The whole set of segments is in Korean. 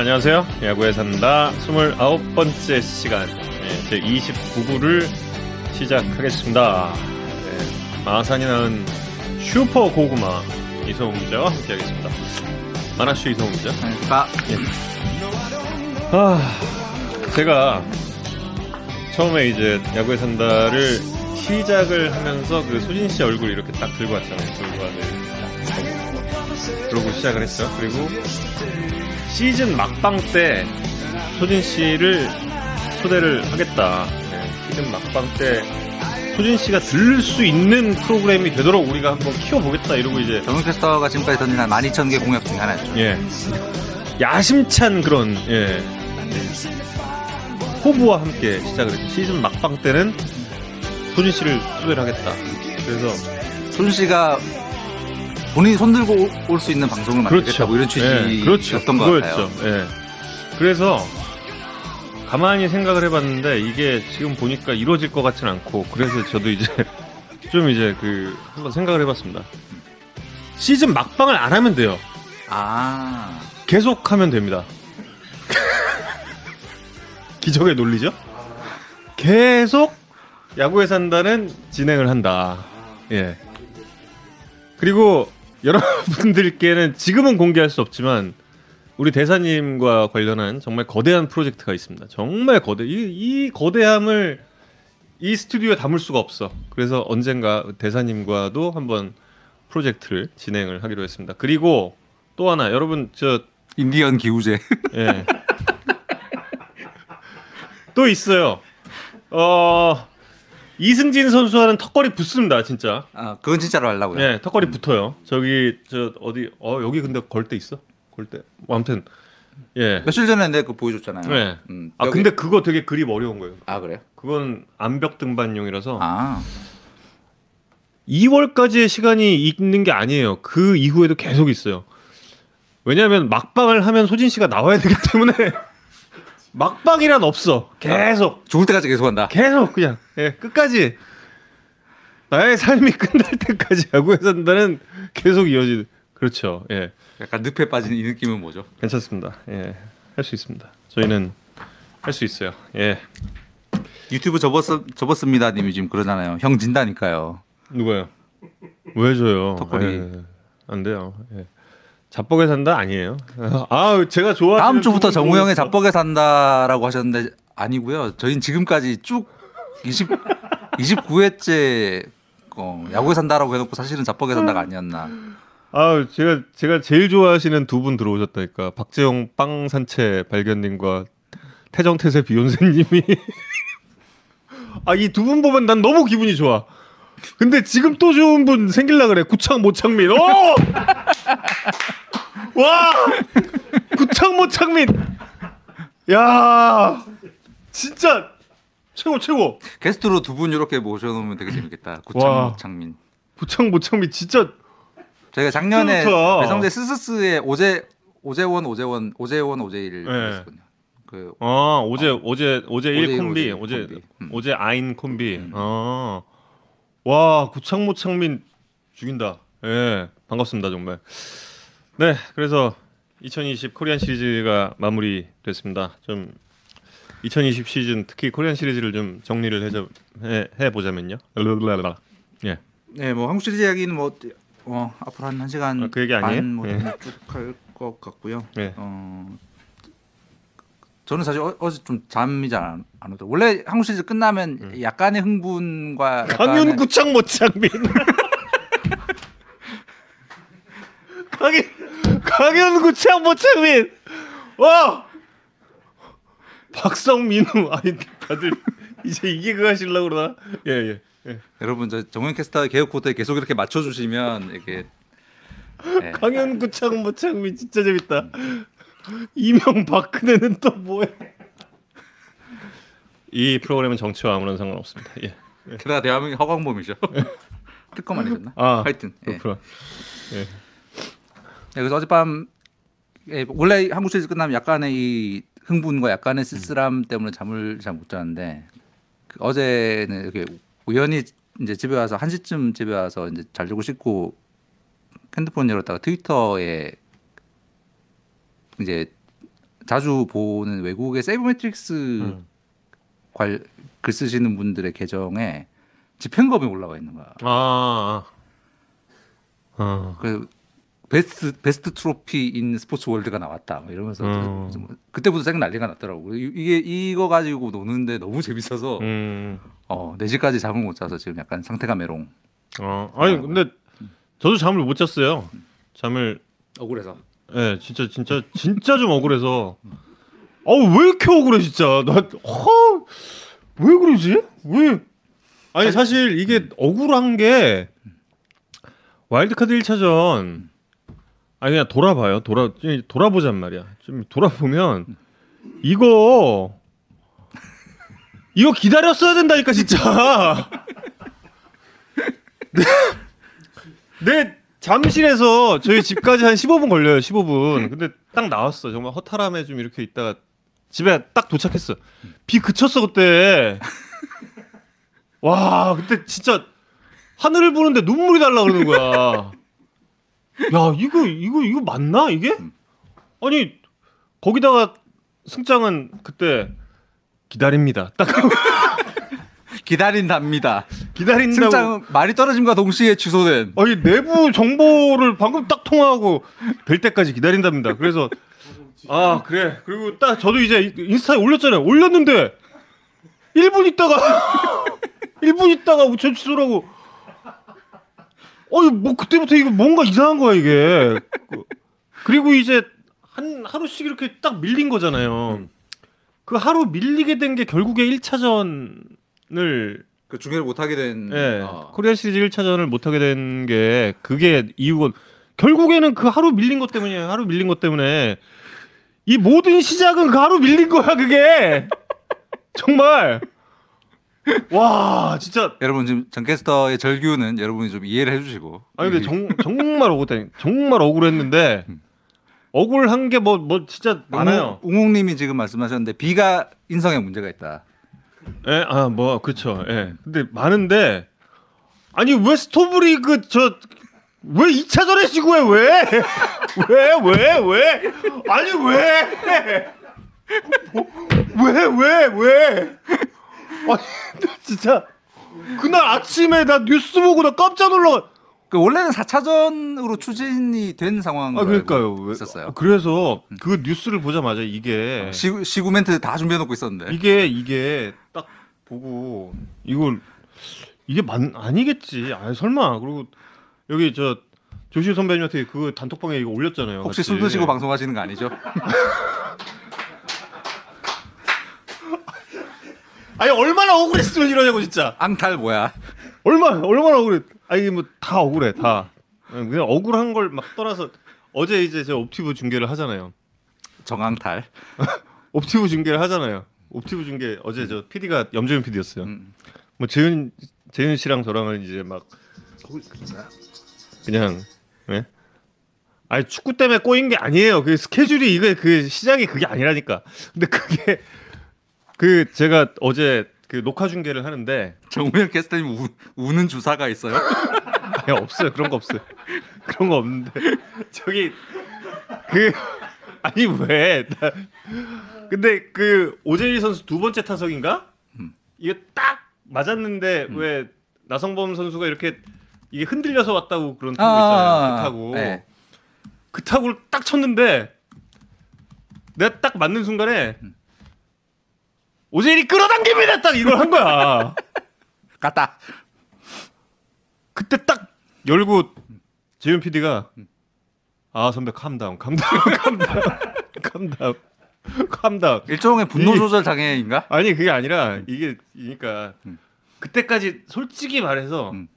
안녕하세요. 야구에 산다 29번째 시간 네, 제 29구를 시작하겠습니다. 네, 마산이 낳은 슈퍼 고구마 이성훈 기자와 함께하겠습니다. 만화슈 이성훈 기자. 안녕하십니까. 아, 제가 처음에 이제 야구에 산다를 시작을 하면서 그 소진 씨 얼굴 이렇게 딱 들고 왔잖아요. 들고 와는 그러고 시작을 했죠. 그리고 시즌 막방 때 소진 씨를 초대를 하겠다. 네, 시즌 막방 때 소진 씨가 들을 수 있는 프로그램이 되도록 우리가 한번 키워보겠다 이러고 이제 정용 캐스터가 지금까지 던진 한 12,000개 공약 중에 하나였죠. 예 야심찬 그런 예 호부와 함께 시작을 했죠. 시즌 막방 때는 소진 씨를 초대를 하겠다. 그래서 손 씨가 본인이 손들고 올 수 있는 방송을 만들겠다 뭐 이런 취지였던 예, 그렇죠. 것 같아요. 예. 그래서 가만히 생각을 해봤는데 이게 지금 보니까 이루어질 것 같지는 않고 그래서 저도 이제 좀 이제 그 한번 생각을 해봤습니다. 시즌 막방을 안 하면 돼요. 아, 계속 하면 됩니다. 기적의 논리죠? 계속 야구에 산다는 진행을 한다. 예. 그리고 여러분들께는 지금은 공개할 수 없지만 우리 대사님과 관련한 정말 거대한 프로젝트가 있습니다. 정말 거대 이, 이 거대함을 이 스튜디오에 담을 수가 없어. 그래서 언젠가 대사님과도 한번 프로젝트를 진행을 하기로 했습니다. 그리고 또 하나 여러분 저 인디언 기우제. 예. 또 있어요. 어 이승진 선수와는 턱걸이 붙습니다, 진짜. 아, 그건 진짜로 하려고요. 예, 턱걸이 붙어요. 저기 저 어디 어 여기 근데 걸 때 있어? 걸 때. 뭐 아무튼 예. 며칠 전에 내가 그거 보여줬잖아요. 네. 음, 아 근데 그거 되게 그립 어려운 거예요. 아 그래요? 그건 암벽 등반용이라서 아, 2월까지의 시간이 있는 게 아니에요. 그 이후에도 계속 있어요. 왜냐하면 막방을 하면 소진 씨가 나와야 되기 때문에 막방이란 없어. 계속 죽을 때까지 계속 한다. 계속 그냥 예, 끝까지 나의 삶이 끝날 때까지 야구에 산다는 계속 이어지. 그렇죠. 예, 약간 늪에 빠진 이 느낌은 뭐죠? 괜찮습니다. 예, 할 수 있습니다. 저희는 할 수 있어요. 예, 유튜브 접었 접었습니다. 님이 지금 그러잖아요. 형 진다니까요. 누가요? 왜 줘요? 턱걸이. 예, 안 돼요. 예. 자뻑에 산다 아니에요. 아, 제가 좋아하는 다음 주부터 부분 정우 형의 있어. 잡벅에 산다라고 하셨는데 아니고요. 저희는 지금까지 쭉 20, 29회째 어, 야구에 산다라고 해놓고 사실은 잡벅에 산다가 아니었나. 아, 제가 제가 제일 좋아하시는 두 분 들어오셨다니까. 박재용 빵 산채 발견님과 태정태세 비욘세님이. 아, 이 두 분 보면 난 너무 기분이 좋아. 근데 지금 또 좋은 분 생길라 그래. 구창 모창민. 오! 와! 구창 모창민. 야! 진짜 최고 최고. 게스트로 두 분 이렇게 모셔놓으면 되게 재밌겠다. 와. 구창모 창민. 구창 모창민 진짜 저희가 작년에. 배성재 스스스의 오재 오재원 오재원 오재원 오재일 네. 했었거든요. 그아 어제 어제 어제 일 어제 콤비 어제 콤비. 음. 어제 아인 콤비 아 와 구창모 창민 죽인다 예 반갑습니다 정말 네 그래서 2020 코리안 시리즈가 마무리됐습니다 좀 2020 시즌 특히 코리안 시리즈를 좀 정리를 해, 해보자면요 예 네, 뭐 한국 시리즈 이야기는 뭐 어, 앞으로 한 1시간 아, 그 얘기 아니에요? 뭐 예. 쭉할 것 같고요. 예. 어, 저는 사실 어, 어제 좀 잠이 잘 안 오더라고요. 원래 한국 시리즈 끝나면 약간의 흥분과 약간의 구창모 창민 강현 강현 구창모 창민 와! 박성민우. 아니 다들 이제 이게 그거 하시려고 그러나? 예예 예, 예. 여러분 저 정현 캐스터 개혁 코드에 계속 이렇게 맞춰 주시면 이렇게 네. 강현 구창 모 창민 진짜 재밌다. 이명 박근혜는 또 뭐해 이 프로그램은 정치와 아무런 상관없습니다 예. 게다가 대한민국 허광범이죠. 특검 아니셨나? 아 하여튼 예. 그렇구나 예. 네, 그래서 어젯밤 예, 원래 한국 시리즈 끝나면 약간의 이 흥분과 약간의 쓸쓸함 때문에 잠을 잘 못 자는데 그 어제는 이렇게 우연히 이제 집에 와서 한 시쯤 집에 와서 이제 자려고 씻고 핸드폰 열었다가 트위터에 이제 자주 보는 외국의 sabermetrics 음. 관, 글 쓰시는 분들의 계정에 집행검이 올라와 있는 거야. 아. 아. 그 best best trophy in sports world가 나왔다. 뭐 이러면서 음. 좀 그때부터 생 난리가 났더라고. 이- 이게 이거 가지고 노는데 너무 재밌어서 음. 어 4시까지 잠을 못 자서 지금 약간 상태가 메롱. 어. 아니 근데 저도 잠을 못 잤어요. 잠을 억울해서. 예, 진짜 진짜 진짜 좀 억울해서. 어우 왜 이렇게 억울해 진짜. 나왜 그러지? 왜? 아니 사실 이게 억울한 게 와일드카드 1차전 아니 그냥 돌아봐요. 돌아 돌아보잔 말이야. 좀 돌아보면 이거 이거 기다렸어야 된다니까 진짜. 내, 내 잠실에서 저희 집까지 한 15분 걸려요. 15분. 근데 딱 나왔어. 정말 허탈함에 좀 이렇게 있다가 집에 딱 도착했어. 비 그쳤어 그때. 와 그때 진짜 하늘을 보는데 눈물이 달라 그러는 거야. 야 이거 이거 이거 맞나 이게? 아니 거기다가 승장은 그때 기다립니다. 딱 기다린답니다. 기다린다고. 승장 말이 떨어짐과 동시에 취소된. 아니 내부 정보를 방금 딱 통화하고 될 때까지 기다린답니다. 그래서 아 그래 그리고 딱 저도 이제 인스타에 올렸잖아요. 올렸는데 1분 있다가 1분 있다가 우천 취소라고. 어이 뭐 그때부터 이거 뭔가 이상한 거야 이게. 그- 그리고 이제 한 하루씩 이렇게 딱 밀린 거잖아요. 그 하루 밀리게 된 게 결국에 1차전을 그 중계를 못 하게 된. 예. 어. 코리안 시리즈 1차전을 못 하게 된 게 그게 이유가 결국에는 그 하루 밀린 것 때문이에요. 하루 밀린 것 때문에 이 모든 시작은 그 하루 밀린 거야, 그게. 정말. 와, 진짜 여러분 지금 전 캐스터의 절규는 여러분이 좀 이해를 해주시고. 아니 근데 정, 정말 억울해. 정말 억울했는데 억울한 게뭐뭐 진짜 많아요. 웅웅님이 지금 말씀하셨는데 비가 인성에 문제가 있다. 예, 아, 뭐, 그쵸. 예. 근데 많은데, 아니, 왜 스토브리 그, 저, 왜 2차전에 시구해, 왜? 왜, 왜, 왜? 아니, 왜? 왜, 왜, 왜? 아니, 나 진짜, 그날 아침에 나 뉴스 보고 나 깜짝 놀라. 그 원래는 4차전으로 추진이 된 상황. 아, 그러니까요. 왜- 있었어요. 그래서 그 뉴스를 보자마자 이게, 시구, 시구 멘트 다 준비해 놓고 있었는데. 이게 이게 딱 보고 이걸 이게 만 아니겠지. 아 설마. 그리고 여기 저 조시 선배님한테 그 단톡방에 이거 올렸잖아요. 혹시 같이. 술 드시고 방송하시는 거 아니죠? 아니 얼마나 억울했으면 이러냐고 진짜. 앙탈 뭐야? 얼마 얼마나 억울해. 아니 뭐 다 억울해 다. 그냥 억울한 걸 막 떠나서 어제 이제 저 옵티브 중계를 하잖아요. 정앙탈. 옵티브 중계를 하잖아요. 옵티브 중계 어제 저 PD가 염재윤 PD였어요. 음. 뭐 재윤 재윤 씨랑 저랑은 이제 막 그냥 예? 아니 축구 때문에 꼬인 게 아니에요. 그 스케줄이 이거 그 시작이 그게 아니라니까. 근데 그게 그 제가 어제 그 녹화 중계를 하는데 정우영 캐스터님 우, 우는 주사가 있어요? 아니, 없어요. 그런 거 없어요. 그런 거 없는데 저기 그 아니 왜? 나, 근데 그 오재일 선수 두 번째 타석인가? 음. 이게 딱 맞았는데 왜 나성범 선수가 이렇게 이게 흔들려서 왔다고 그런 타구 있잖아요. 그 타구. 네. 그 타구를 딱 쳤는데 내가 딱 맞는 순간에 오재일이 끌어당깁니다. 딱 이걸 한 거야. 갔다. 그때 딱 열고 재윤 PD가 아 선배 캄다운 캄다운 캄다운 캄다운 캄다운 일종의 분노 이- 조절 장애인가? 아니 그게 아니라 이게 그러니까 음. 그때까지 솔직히 말해서 음.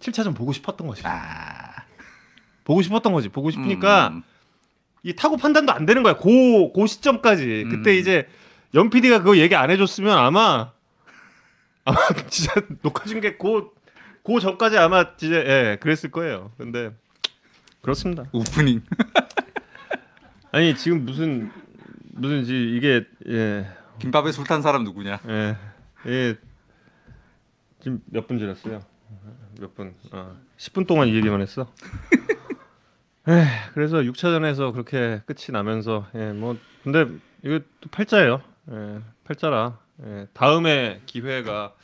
7차전 보고 싶었던 거지 아. 보고 싶었던 거지 보고 싶으니까 음. 이 타구 판단도 안 되는 거야 고, 고 시점까지 그때 음. 이제 연 PD가 그거 얘기 안 해줬으면 아마 아마 진짜 녹화 중계 고, 고 전까지 아마 진짜 예 그랬을 거예요 근데 그렇습니다 오프닝. 아니 지금 무슨 무슨 지 이게 예 김밥에 술 탄 사람 누구냐? 예, 예. 지금 몇 분 지났어요? 몇 분? 아, 10분 동안 이 얘기만 했어. 그래서 6차전에서 그렇게 끝이 나면서 예, 뭐 근데 이거 또 팔자예요. 예, 팔자라. 예, 다음에 기회가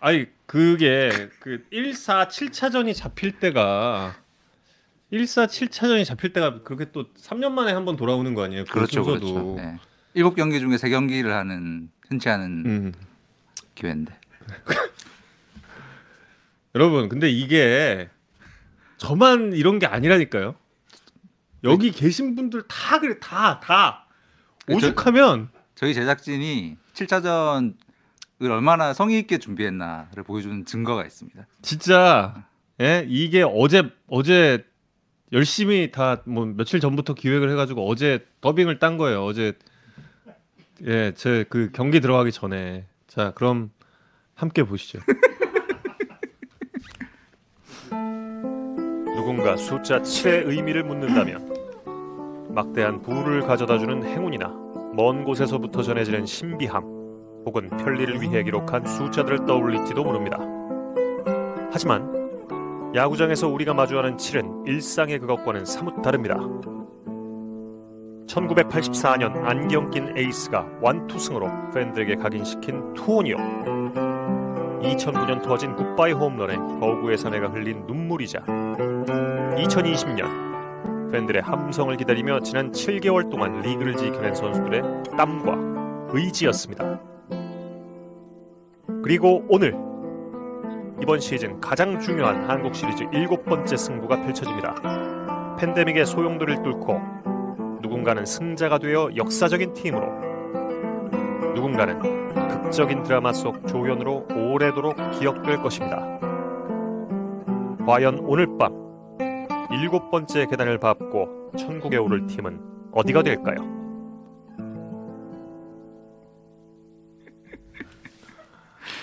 아니 그게 그 1, 4, 7차전이 잡힐 때가 1, 4, 7차전이 잡힐 때가 그렇게 또 3년 만에 한 번 돌아오는 거 아니에요? 그 그렇죠, 순서도. 그렇죠. 네. 일곱 경기 중에 세 경기를 하는 흔치 않은 음. 기회인데. 여러분 근데 이게 저만 이런 게 아니라니까요. 여기 계신 분들 다 그래 다다 저- 오죽하면 저희 제작진이 7차전을 얼마나 성의 있게 준비했나를 보여주는 증거가 있습니다. 진짜 예 이게 어제 어제 열심히 다 뭐 며칠 전부터 기획을 해가지고 어제 더빙을 딴 거예요. 어제 예 제 그 경기 들어가기 전에 자 그럼 함께 보시죠. 누군가 숫자 7의 의미를 묻는다면 막대한 부를 가져다주는 행운이나 먼 곳에서부터 전해지는 신비함 혹은 편리를 위해 기록한 숫자들을 떠올릴지도 모릅니다. 하지만 야구장에서 우리가 마주하는 7은 일상의 그것과는 사뭇 다릅니다. 1984년 안경 낀 에이스가 완투승으로 팬들에게 각인시킨 투혼이요. 2009년 터진 굿바이 홈런에 거구의 사내가 흘린 눈물이자 2020년 팬들의 함성을 기다리며 지난 7개월 동안 리그를 지켜낸 선수들의 땀과 의지였습니다. 그리고 오늘 이번 시즌 가장 중요한 한국 시리즈 일곱 번째 승부가 펼쳐집니다. 팬데믹의 소용돌이를 뚫고 누군가는 승자가 되어 역사적인 팀으로 누군가는 극적인 드라마 속 조연으로 오래도록 기억될 것입니다. 과연 오늘 밤 일곱 번째 계단을 밟고 천국에 오를 팀은 어디가 될까요?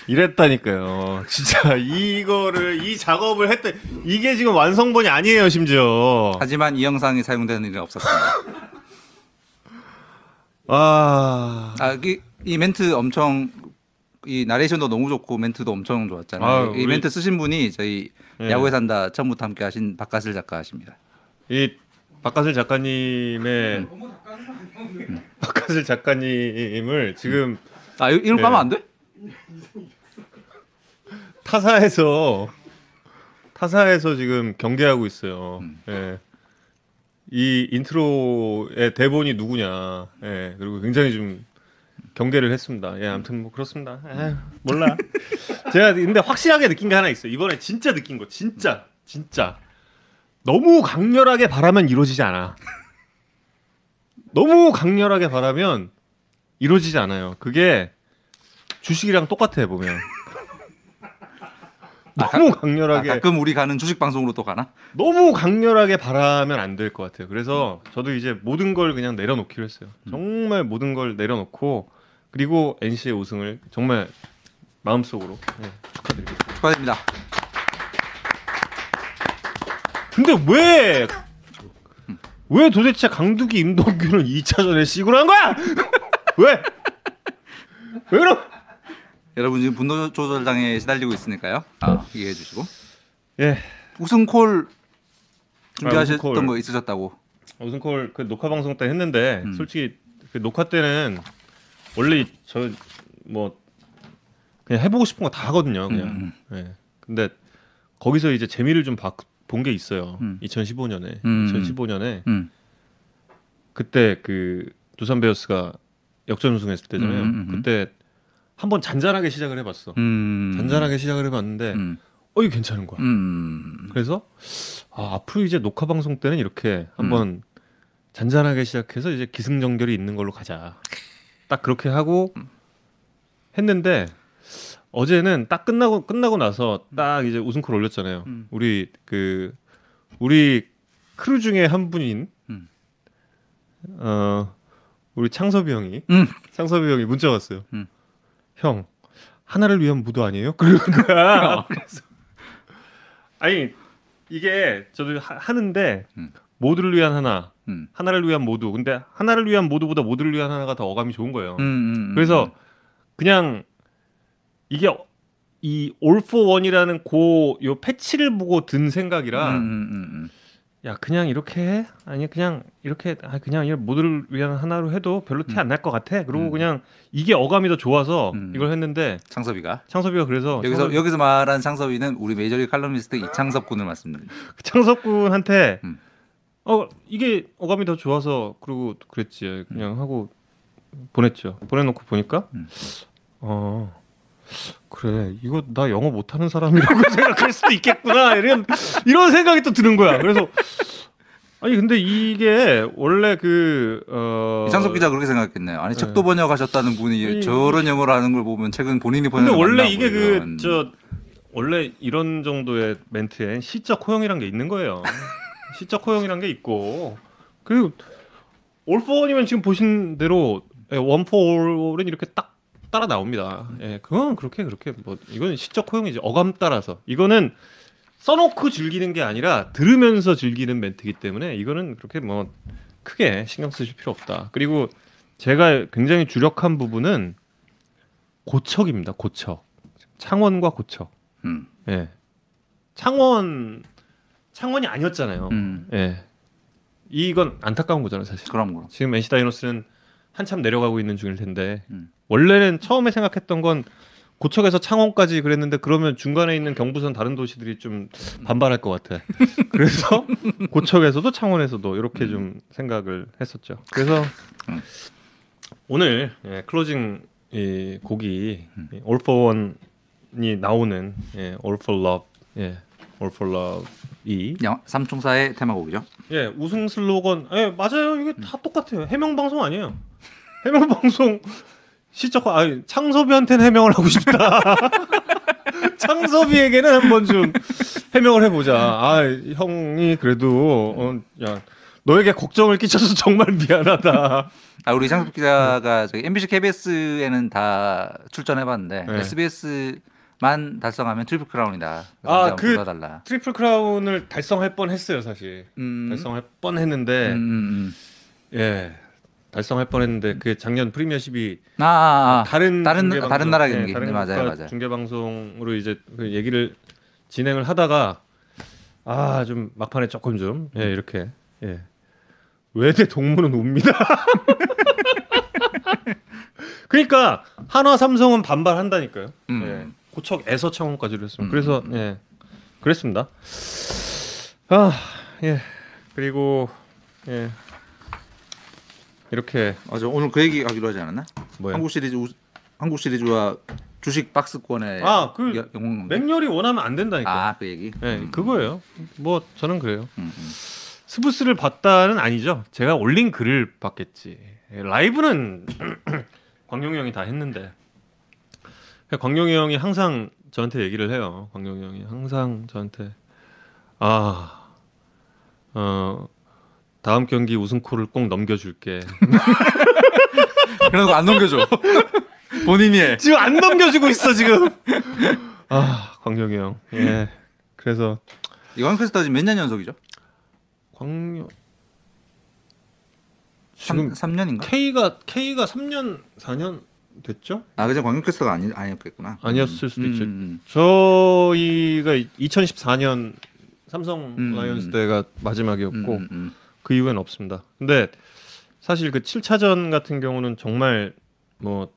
이랬다니까요. 진짜 이거를 이 작업을 했대 이게 지금 완성본이 아니에요 심지어. 하지만 이 영상이 사용되는 일은 없었습니다. 아 아, 이, 이 멘트 엄청 이 나레이션도 너무 좋고 멘트도 엄청 좋았잖아요. 아유, 이 우리- 멘트 쓰신 분이 저희 예. 야구에 산다 처음부터 함께 하신 박가슬 작가십니다. 이 박가슬 작가님의 박가슬 작가님을 지금 아, 이- 거 예. 하면 안 돼? 타사에서 타사에서 지금 경계하고 있어요. 음. 예. 이 인트로의 대본이 누구냐. 예. 그리고 굉장히 좀 경계를 했습니다. 예, 아무튼 뭐 그렇습니다. 에휴, 몰라. 제가 근데 확실하게 느낀 게 하나 있어요. 이번에 진짜 느낀 거, 진짜, 진짜 너무 강렬하게 바라면 이루어지지 않아. 너무 강렬하게 바라면 이루어지지 않아요. 그게 주식이랑 똑같아 보면. 너무 아, 강렬하게 가끔 우리 가는 주식 방송으로 또 가나? 너무 강렬하게 바라면 안 될 것 같아요. 그래서 저도 이제 모든 걸 그냥 내려놓기로 했어요. 정말 모든 걸 내려놓고 그리고 NC의 우승을 정말 마음속으로 네, 축하드립니다. 축하드립니다. 근데 왜? 왜 도대체 강두기 임동규는 2차전에 시구를 한 거야? 왜? 왜 그럼? 여러분 지금 분노 조절당에 시달리고 있으니까요. 아, 이해해 주시고. 예. 우승 콜 준비하셨던 아, 우승 콜. 거 있으셨다고. 우승콜 그 녹화 방송 때 했는데 음. 솔직히 그 녹화 때는 원래 저 뭐 그냥 해보고 싶은 거 다 하거든요 그냥 음, 예. 근데 거기서 이제 재미를 좀 본 게 있어요 음. 2015년에 음. 2015년에 음. 그때 그 두산 베어스가 역전 우승했을 때잖아요 음, 음, 음. 그때 한번 잔잔하게 시작을 해봤어 음. 잔잔하게 시작을 해봤는데 음. 어 이게 괜찮은 거야 음. 그래서 아, 앞으로 이제 녹화 방송 때는 이렇게 한번 잔잔하게 시작해서 이제 기승전결이 있는 걸로 가자. 딱 그렇게 하고 했는데 어제는 딱 끝나고 끝나고 나서 딱 이제 우승콜 올렸잖아요. 음. 우리 그 우리 크루 중에 한 분인 음. 어 우리 창섭이 형이 음. 창섭이 형이 문자 왔어요. 음. 형 하나를 위한 무도 아니에요? 그래서 아니 이게 저도 하, 하는데 음. 모두를 위한 하나, 음. 하나를 위한 모두. 근데 하나를 위한 모두보다 모두를 위한 하나가 더 어감이 좋은 거예요. 음, 음, 그래서 그냥 이게 이 for one이라는 고 요 패치를 보고 든 음, 생각이라 음, 음, 음. 야 그냥 이렇게 해? 아니 그냥 이렇게 아 그냥 이 모두를 위한 하나로 해도 별로 티 안 날 것 같아. 그리고 음. 그냥 이게 어감이 더 좋아서 음. 이걸 했는데 창섭이가 창섭이가 그래서 여기서 창섭, 여기서 말한 창섭이는 우리 메이저리그 칼럼니스트 이창섭 군을 말씀드립니다. 창섭 군한테 음. 어 이게 어감이 더 좋아서 그리고 그랬지 그냥 하고 보냈죠. 보내놓고 보니까 음. 어 그래 이거 나 영어 못하는 사람이라고 생각할 수도 있겠구나 이런 이런 생각이 또 드는 거야. 그래서 아니 근데 이게 원래 그 어. 이창섭 기자 그렇게 생각했네요. 아니 네. 책도 번역하셨다는 분이 이- 저런 영어를 하는 걸 보면 책은 본인이 근데 번역. 원래 이게 그 저 원래 이런 정도의 멘트엔 시적 호용이란 게 있는 거예요. 시적 호용이란 게 있고 그리고 올포원이면 지금 보신 대로 원포올은 이렇게 딱 따라 나옵니다. 예, 그건 그렇게 그렇게 뭐 이건 시적 호용이지 어감 따라서 이거는 써놓고 즐기는 게 아니라 들으면서 즐기는 멘트이기 때문에 이거는 그렇게 뭐 크게 신경 쓰실 필요 없다. 그리고 제가 굉장히 주력한 부분은 고척입니다. 고척. 창원과 고척. 음. 예. 창원 창원이 아니었잖아요. 음. 예. 이건 안타까운 거잖아요, 사실. 그럼 그럼. 지금 NC 다이노스는 한참 내려가고 있는 중일 텐데 음. 원래는 처음에 생각했던 건 고척에서 창원까지 그랬는데 그러면 중간에 있는 경부선 다른 도시들이 좀 반발할 것 같아. 그래서 고척에서도 창원에서도 이렇게 좀 생각을 했었죠. 그래서 음. 오늘 예, 클로징 이 곡이 음. 이 All for One이 나오는 예, All for Love, 예, All for Love 이. 영- 삼총사의 테마곡이죠. 예 우승 슬로건. 예 맞아요. 이게 다 똑같아요. 해명 방송 아니에요. 해명 방송 시적 아 창섭이한테는 해명을 하고 싶다. 창섭이에게는 한 번 좀 해명을 해보자. 아 형이 그래도 어, 야 너에게 걱정을 끼쳐서 정말 미안하다. 아 우리 창섭 기자가 저기 MBC KBS에는 다 출전해봤는데 네. SBS 만 달성하면 트리플 크라운이다. 아, 그-. 트리플 크라운을 달성할 뻔했어요 사실 음. 달성할 뻔했는데 음, 음, 예 달성할 뻔했는데 그 작년 프리미어 십이 음. 아, 아, 아. 다른 다른 중계 다른 나라 예, 경기. 다른 네, 맞아요, 국가 맞아요. 중계 방송으로 이제 그 얘기를 진행을 하다가 아 좀 막판에 조금 좀 예, 이렇게 예. 외대 동문은 옵니다. 그러니까 한화 삼성은 반발한다니까요. 음. 예. 고척에서 창원까지로 했습니다. 음. 그래서 예. 그랬습니다. 아, 예. 그리고 예. 이렇게 맞아. 오늘 그 얘기 하기로 하지 않았나? 뭐야? 한국 시리즈 우, 한국 시리즈와 주식 박스권의 아, 그 여- 영웅 맹렬히 원하면 안 된다니까. 아, 그 얘기. 예, 음. 그거예요. 뭐 저는 그래요. 음, 음. 스부스를 봤다는 아니죠. 제가 올린 글을 봤겠지. 예, 라이브는 광용이 형이 다 했는데 광용이 형이 항상 저한테 얘기를 해요. 광용이 형이 항상 저한테 아, 어, 다음 경기 우승코를 꼭 넘겨줄게. 거안 넘겨줘. 본인이 해. 지금 안 넘겨주고 있어 지금. 아, 광용이 형. 예. 그래서 퀘스터 지금 몇년 연속이죠? 광용 3, 지금 3 년인가? K가 K가 3년 4년 됐죠? 아, 그죠. 광역 퀘스터가 아니 아니었겠구나. 아니었을 수도 있죠. 음, 저희가 2014년 삼성 음, 라이온스 음. 때가 음, 마지막이었고 음, 음. 그 이후엔 없습니다. 근데 사실 그 7차전 같은 경우는 정말 뭐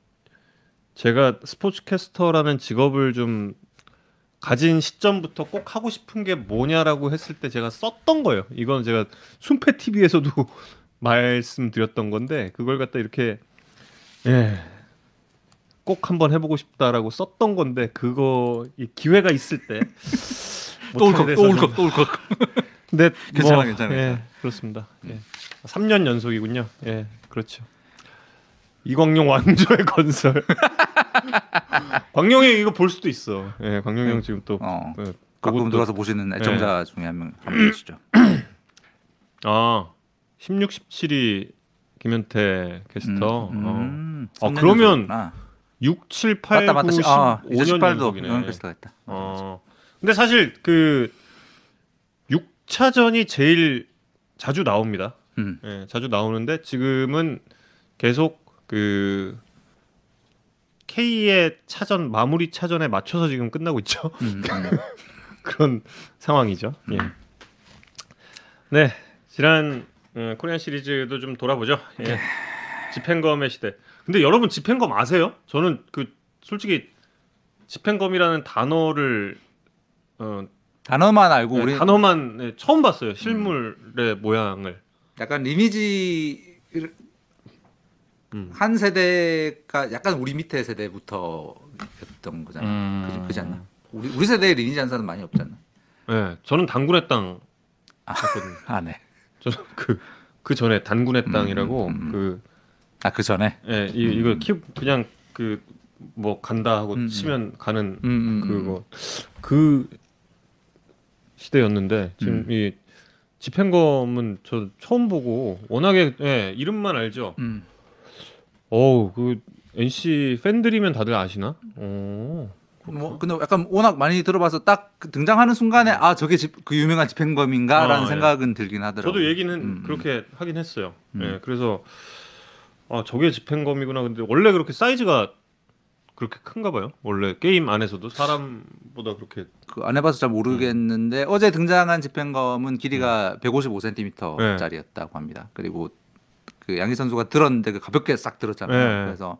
제가 스포츠캐스터라는 직업을 좀 가진 시점부터 꼭 하고 싶은 게 뭐냐라고 했을 때 제가 썼던 거예요. 이건 제가 순패 TV에서도 말씀드렸던 건데 그걸 갖다 이렇게 예. 꼭 한번 해보고 싶다라고 썼던 건데 그거 이 기회가 있을 때 또 울컥, 또 울컥, 또 울컥. 근데 괜찮아, 뭐, 괜찮아, 예. 그렇습니다. 예. 3년 연속이군요. 예, 그렇죠. 이광용 왕조의 건설. 광용이 이거 볼 수도 있어. 예, 광용 형 지금 또 어. 예, 가끔 들어와서 보시는 애청자 중에 한명 한분 계시죠. 아 16, 17이 김현태 캐스터. 음, 어. 음, 아, 3년 그러면 연속이구나. 6, 7, 8, 맞다 맞다. 9, 10, 아, 5년 2018도 연속이네. 퀘스터가 있다. 어. 근데 사실 그 6차전이 제일 자주 나옵니다. 음. 예, 자주 나오는데 지금은 계속 그 K의 차전 마무리 차전에 맞춰서 지금 끝나고 있죠. 음, 음. 그런 상황이죠. 예. 네, 지난 어, 코리안 시리즈도 좀 돌아보죠. 예. 집행검의 시대. 근데 여러분 집행검 아세요? 저는 그 솔직히 집행검이라는 단어를 어, 단어만 알고 네, 우리 단어만 네, 처음 봤어요. 실물의 모양을. 약간 리니지 음. 한 세대가 약간 우리 밑에 세대부터였던 거잖아. 음. 그지, 그지 않나? 우리 우리 세대에 리니지 한 사람 많이 없잖아. 네, 저는 단군의 땅 했거든요. 아 네. 저는 그, 그 전에 단군의 땅이라고 음, 음. 그 아 그 전에. 예, 이, 이거 키 그냥 그 뭐 간다 하고 음, 음. 치면 가는 음, 음, 음. 그거 그 시대였는데 지금 음. 이 집행검은 저 처음 보고 워낙에 예, 이름만 알죠. 음. 어우 그 NC 팬들이면 다들 아시나? 어. 뭐 근데 약간 워낙 많이 들어봐서 딱그 등장하는 순간에 아 저게 집, 그 유명한 집행검인가라는 아, 예. 생각은 들긴 하더라고요. 저도 얘기는 음, 그렇게 하긴 했어요. 음. 예, 그래서 아 저게 집행검이구나. 근데 원래 그렇게 사이즈가 그렇게 큰가 봐요. 원래 게임 안에서도 사람보다 그렇게 그 안 해봐서 잘 모르겠는데 어제 등장한 집행검은 길이가 155cm짜리였다고 합니다. 그리고 그 양희 선수가 들었는데 그 가볍게 싹 들었잖아요. 네. 그래서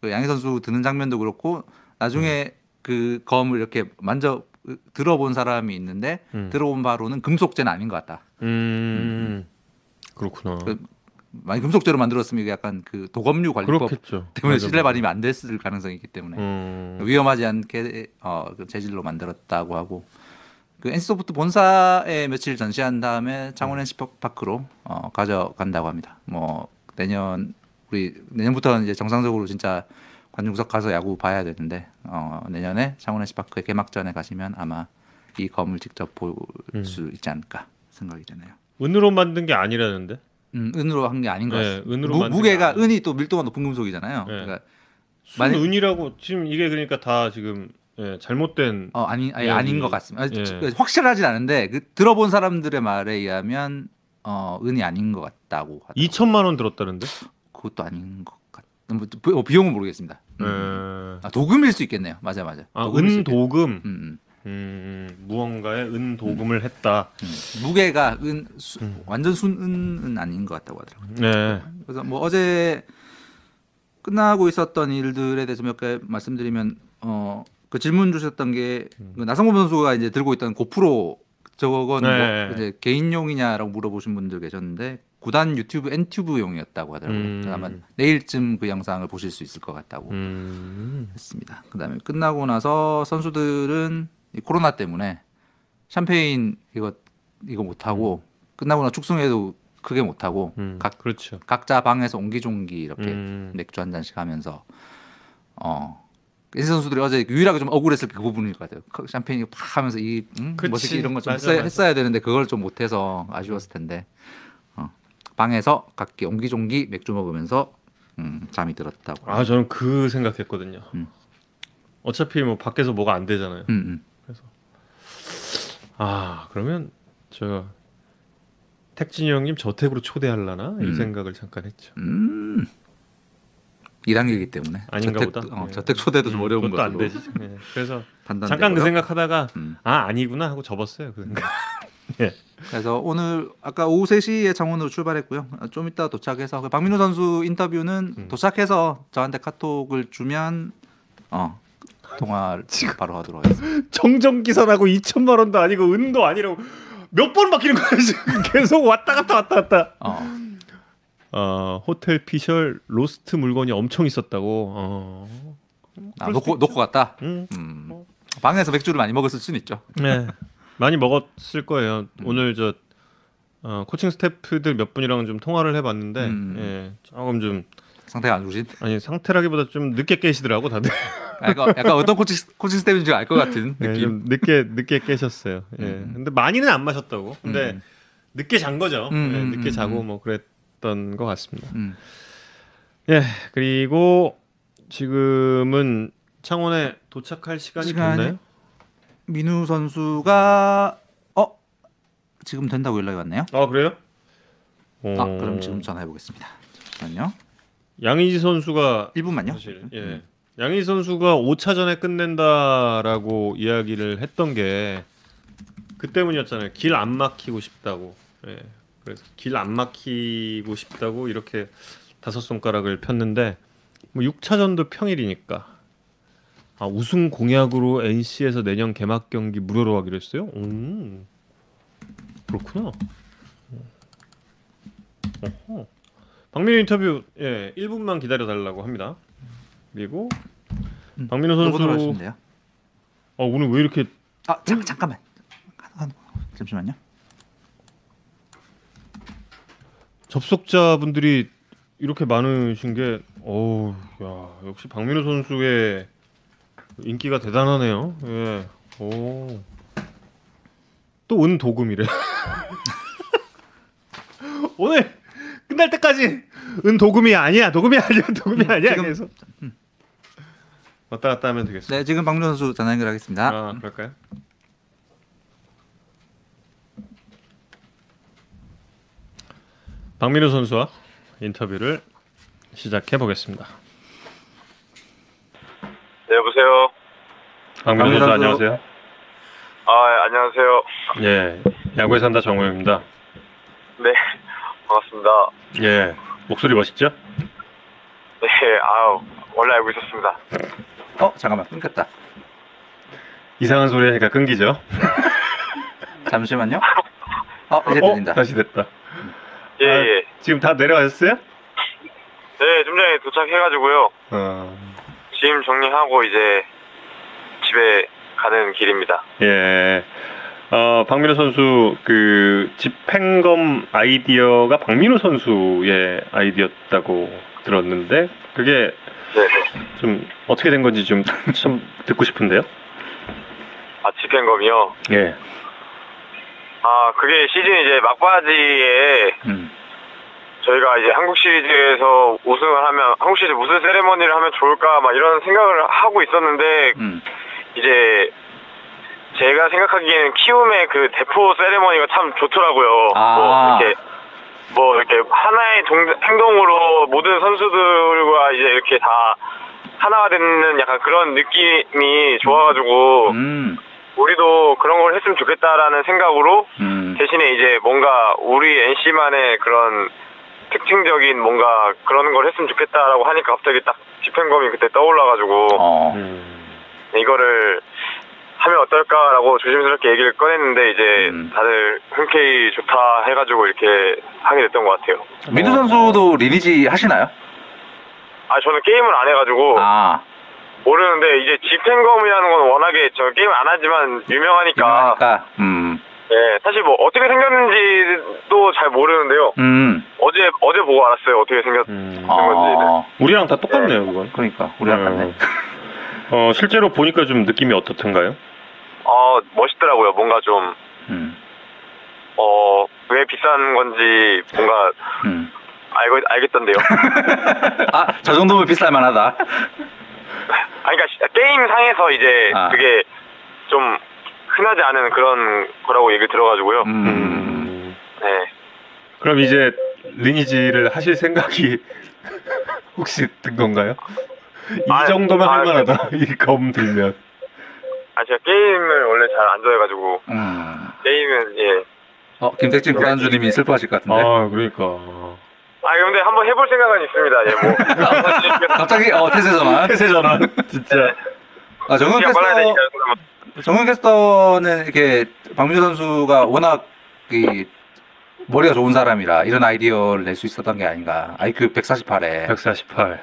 그 양희 선수 드는 장면도 그렇고 나중에 그 검을 이렇게 만져 들어본 사람이 있는데 음. 들어본 바로는 금속재는 아닌 것 같다. 음, 그렇구나. 그 많이 금속재로 만들었으면 이게 약간 그 도검류 관리법 그렇겠죠. 때문에 실내. 발임이 안 됐을 가능성이 있기 때문에 음, 위험하지 않게 어, 그 재질로 만들었다고 하고 그 NC소프트 본사에 며칠 전시한 다음에 창원 NC파크로 어, 가져간다고 합니다. 뭐 내년 우리 내년부터는 이제 정상적으로 진짜 관중석 가서 야구 봐야 되는데 어, 내년에 창원 NC파크의 개막전에 가시면 아마 이 검을 직접 볼수 음. 있지 않을까 생각이 되네요. 은으로 만든 게 아니라는데. 음, 은으로 한 게 아닌 것 네, 같습니다. 은으로 무, 무게가 게 아니에요. 은이 또 밀도가 높은 금속이잖아요. 네. 그러니까 순은이라고 지금 이게 그러니까 다 지금 예, 잘못된 어 아니 아니 예, 아닌 이- 것 같습니다. 예. 저- 확실하진 않은데 그 들어본 사람들의 말에 의하면 어 은이 아닌 것 같다고 하더라고요. 2천만 원 들었다는데. 그것도 아닌 것 같. 뭐, 비- 어, 비용은 모르겠습니다. 음. 예. 아, 도금일 수 있겠네요. 맞아 맞아. 아, 은. 도금. 음, 음, 음, 무언가에 은 도금을 했다. 음. 무게가 은 수, 음. 완전 순은은 아닌 것 같다고 하더라고요. 네. 그래서 뭐 어제 끝나고 있었던 일들에 대해서 몇 개 말씀드리면 어 그 질문 주셨던 게그 나성범 선수가 이제 들고 있던 고프로 저건 네. 뭐 이제 개인용이냐라고 물어보신 분들 계셨는데 구단 유튜브 엔튜브용이었다고 하더라고요. 음. 아마 내일쯤 그 영상을 보실 수 있을 것 같다고 음. 했습니다. 그다음에 끝나고 나서 선수들은 이 코로나 때문에 샴페인 이거 이거 못 하고 끝나고 나 축성회도 크게 못 하고 음. 각 그렇죠. 각자 방에서 옹기종기 이렇게 음. 맥주 한 잔씩 하면서 어 NC 선수들이 어제 유일하게 좀 억울했을 게 그 부분일 것 같아요. 크- 샴페인 팍 하면서 이 음? 멋있게 이런 거좀 맞아, 했어야. 했어야 되는데 그걸 좀 못해서 아쉬웠을 텐데 어, 방에서 각기 옹기종기 맥주 먹으면서 음, 잠이 들었다고. 아, 저는 그 생각했거든요. 음. 어차피 뭐 밖에서 뭐가 안 되잖아요. 음, 음. 아, 그러면 저 택진이 형님 저택으로 초대하려나 이 음. 생각을 잠깐 했죠. 음. 2단계이기 때문에 아닌가 저택, 보다. 어, 예. 저택 초대도 좀 음, 어려운 그것도 안 되지. 예. 그래서. 잠깐 그 생각하다가 음. 아 아니구나 하고 접었어요. 그 생각. 그래서 오늘 아까 오후 3시에 창원으로 출발했고요. 아, 좀 이따 도착해서 그 박민호 선수 인터뷰는 음. 도착해서 저한테 카톡을 주면 어 통화를 바로 하도록 하겠습니다. 정정 기사라고 2천만 원도 아니고 은도 아니라고 몇 번 바뀌는 거야 지금 계속 왔다 갔다 왔다 갔다. 어, 어 호텔 피셜 lost 물건이 엄청 있었다고. 어. 아, 놓고 놓고 갔다. 음. 음. 방에서 맥주를 많이 먹었을 수는 있죠. 네. 많이 먹었을 거예요. 오늘 저 어, 코칭 스태프들 몇 분이랑 좀 통화를 해봤는데 음. 예, 조금 좀 상태가 안 좋으신. 아니 상태라기보다 좀 늦게 깨시더라고 다들. 약간, 약간 어떤 코칭 코칭 스태프인지 알 것 같은 네, 느낌. 좀 늦게 늦게 깨셨어요. 예. 음. 근데 많이는 안 마셨다고. 근데 음. 늦게 잔 거죠. 음, 예, 음, 늦게 음, 자고 음. 뭐 그랬던 것 같습니다. 음. 예. 그리고 지금은 창원에 도착할 시간이 시간이- 됐나요? 민우 선수가 어 지금 된다고 연락이 왔네요. 아 그래요? 아 어, 그럼 지금 전화해 보겠습니다. 잠시만요. 양의지 선수가 1분만요. 사실 예. 양희 선수가 5차전에 끝낸다라고 이야기를 했던 게 그 때문이었잖아요. 길 안 막히고 싶다고. 예. 그래서 길 안 막히고 싶다고 이렇게 다섯 손가락을 폈는데 뭐 6차전도 평일이니까 아 우승 공약으로 NC에서 내년 개막 경기 무료로 하기로 했어요. 음 그렇구나. 어허. 박민호 인터뷰 예 1분만 기다려 달라고 합니다. 그리고 음, 누구 선수? 어 오늘 왜 이렇게 아 잠, 잠깐만. 한- 잠시만요. 접속자분들이 이렇게 많으신 게 어우 야 역시 박민호 선수의 인기가 대단하네요. 예. 오. 또 은 도금이래. 오늘 끝날 때까지 은 도금이 아니야. 도금이 아니야. 도금이 아니야. 지금- 그래서 왔다 갔다 하면 되겠어. 네 지금 박민호 선수 전화 연결하겠습니다. 아, 그럴까요? 박민우 선수와 인터뷰를 시작해 보겠습니다. 네, 여보세요. 박민우 선수 선수 안녕하세요. 아, 예, 안녕하세요. 예, 야구에 산다 정우영입니다. 네, 반갑습니다. 예, 목소리 멋있죠? 네, 아우, 원래 알고 있었습니다. 어 잠깐만 끊겼다. 이상한 소리 하니까 끊기죠? 잠시만요. 어 이제 어, 들린다. 다시 됐다. 예, 아, 예. 지금 다 내려가셨어요? 네, 좀 전에 도착해가지고요. 어, 짐 정리하고 이제 집에 가는 길입니다. 예. 어, 박민우 선수 그 집행검 아이디어가 박민우 선수의 아이디어였다고 들었는데 그게 네, 네. 좀 어떻게 된 건지 좀, 좀 듣고 싶은데요. 아, 집행검이요. 예. 아, 그게 시즌 이제 막바지에 음. 저희가 이제 한국 시리즈에서 우승을 하면, 한국 시리즈 무슨 세레머니를 하면 좋을까, 막 이런 생각을 하고 있었는데, 음. 이제 제가 생각하기에는 키움의 그 대포 세레머니가 참 좋더라고요. 아. 뭐 이렇게 뭐 이렇게 하나의 동, 행동으로 모든 선수들과 이제 이렇게 다 하나가 되는 약간 그런 느낌이 좋아가지고 음. 우리도 그런 걸 했으면 좋겠다라는 생각으로 음. 대신에 이제 뭔가 우리 NC만의 그런 특징적인 뭔가 그런 걸 했으면 좋겠다라고 하니까 갑자기 딱 집행검이 그때 떠올라가지고 어. 음. 이거를 하면 어떨까라고 조심스럽게 얘기를 꺼냈는데 이제 음. 다들 흔쾌히 좋다 해가지고 이렇게 하게 됐던 것 같아요. 민우 선수도 리니지 하시나요? 아 저는 게임을 안 해가지고 아 모르는데 이제 집행검이라는 건 워낙에 저 게임 안 하지만 유명하니까 유명하니까. 음. 예 사실 뭐 어떻게 생겼는지도 잘 모르는데요. 음. 어제 어제 보고 알았어요 어떻게 생겼. 음. 어. 우리랑 다 똑같네요, 그건. 그러니까 우리랑 같네. 어, 실제로 보니까 좀 느낌이 어떻던가요? 어 멋있더라고요. 뭔가 좀 음. 어, 왜 비싼 건지 뭔가 음. 알고 알겠던데요. 아, 저 정도면 비쌀 만 하다. 아니, 그러니까 시- 게임 상에서 이제 아. 그게 좀 흔하지 않은 그런 거라고 얘기 들어가지고요. 음. 음. 네. 그럼 이제 리니지를 하실 생각이 혹시 든 건가요? 이 아, 정도면 아, 할만하다. 이 검 들면. 아, 제가 게임을 원래 잘 안 좋아해가지고 음. 게임은 예. 어, 김택진 구단주님이 슬퍼하실 것 같은데. 아, 그러니까. 아, 근데 한번 해볼 생각은 있습니다. 예, 뭐. 갑자기 어 태세 전환. 태세 전환. 진짜. 아, 정현 시간 빨라야 캐스터 한번 정현 캐스터는 이렇게 박민호 선수가 워낙 이 머리가 좋은 사람이라 이런 아이디어를 낼 수 있었던 게 아닌가. IQ 148에 148.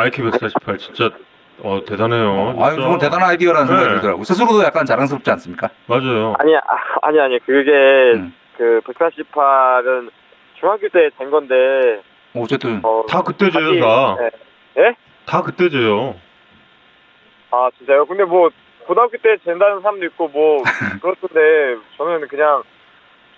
예. IQ 148 진짜 어 대단해요. 아유 진짜. 정말 대단한 아이디어라는 생각이 네. 들더라고요. 스스로도 약간 자랑스럽지 않습니까? 맞아요. 아니, 아, 아니, 아니. 그게 음. 그 148은 중학교 때 된 건데. 어쨌든 어, 다 그때 줘요, 하긴, 다. 네. 다 그때 줘요. 아, 진짜요? 근데 뭐 고등학교 때 잰다는 사람도 있고 뭐 그렇던데 저는 그냥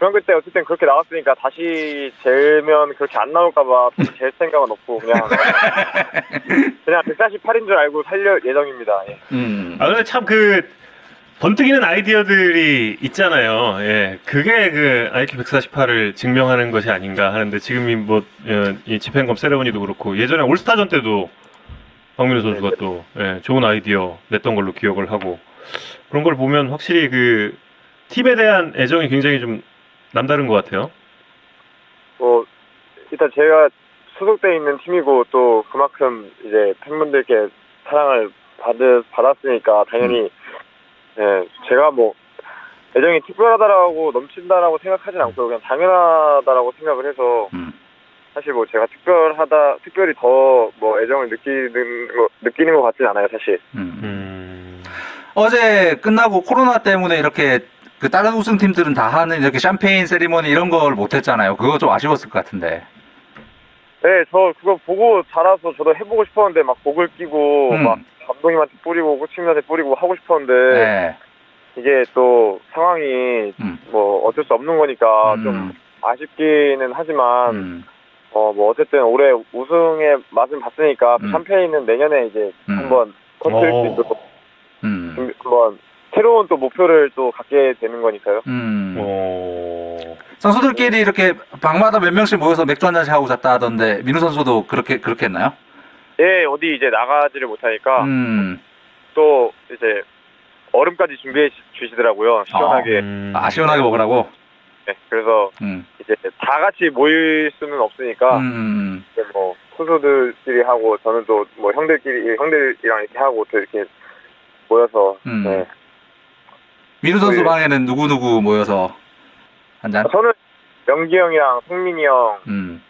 중학교 때 어쨌든 그렇게 나왔으니까 다시 재면 그렇게 안 나올까봐 잴 생각은 없고 그냥 그냥 148인 줄 알고 살려 예정입니다. 예. 음. 아 근데 참그 번뜩이는 아이디어들이 있잖아요. 예, 그게 그 IQ 148을 증명하는 것이 아닌가 하는데 지금 이 뭐, 예, 이 집행검 세레머니도 그렇고 예전에 올스타전 때도 박민호 선수가 또 예, 좋은 아이디어 냈던 걸로 기억을 하고 그런 걸 보면 확실히 그 팀에 대한 애정이 굉장히 좀 남다른 것 같아요. 뭐 일단 제가 소속돼 있는 팀이고 또 그만큼 이제 팬분들께 사랑을 받 받았으니까 당연히 예, 제가 뭐 애정이 특별하다라고 넘친다라고 생각하진 않고 그냥 당연하다라고 생각을 해서 음. 사실 뭐 제가 특별하다 특별히 더 뭐 애정을 느끼는 거 느끼는 것 같진 않아요 사실. 음. 음. 어제 끝나고 코로나 때문에 이렇게 그 다른 우승팀들은 다 하는 이렇게 샴페인 세리머니 이런 걸 못했잖아요. 그거 좀 아쉬웠을 것 같은데. 네, 저 그거 보고 자라서 저도 해보고 싶었는데 막 곡을 끼고 음. 막 감독님한테 뿌리고 코치님한테 뿌리고 하고 싶었는데 네. 이게 또 상황이 음. 뭐 어쩔 수 없는 거니까 음. 좀 아쉽기는 하지만 음. 어뭐 어쨌든 올해 우승의 맛은 봤으니까 그 음. 샴페인은 내년에 이제 음. 한번 터뜨릴 오. 수 있도록 음. 준비- 한번 새로운 또 목표를 또 갖게 되는 거니까요. 음. 어. 선수들끼리 이렇게 방마다 몇 명씩 모여서 맥주 한 잔씩 하고 잤다 하던데 민우 선수도 그렇게 그렇게 했나요? 예, 어디 이제 나가지를 못하니까 음. 또 이제 얼음까지 준비해 주시더라고요. 시원하게. 음. 아 시원하게 먹으라고. 네, 그래서 음. 이제 다 같이 모일 수는 없으니까 음. 이제 뭐 선수들끼리 하고 저는 또 뭐 형들끼리 형들이랑 이렇게 하고 또 이렇게 모여서 음. 네. 민우 선수 네. 방에는 누구 누구 모여서 한 잔. 저는 명기 형이랑 성민이 형, 음.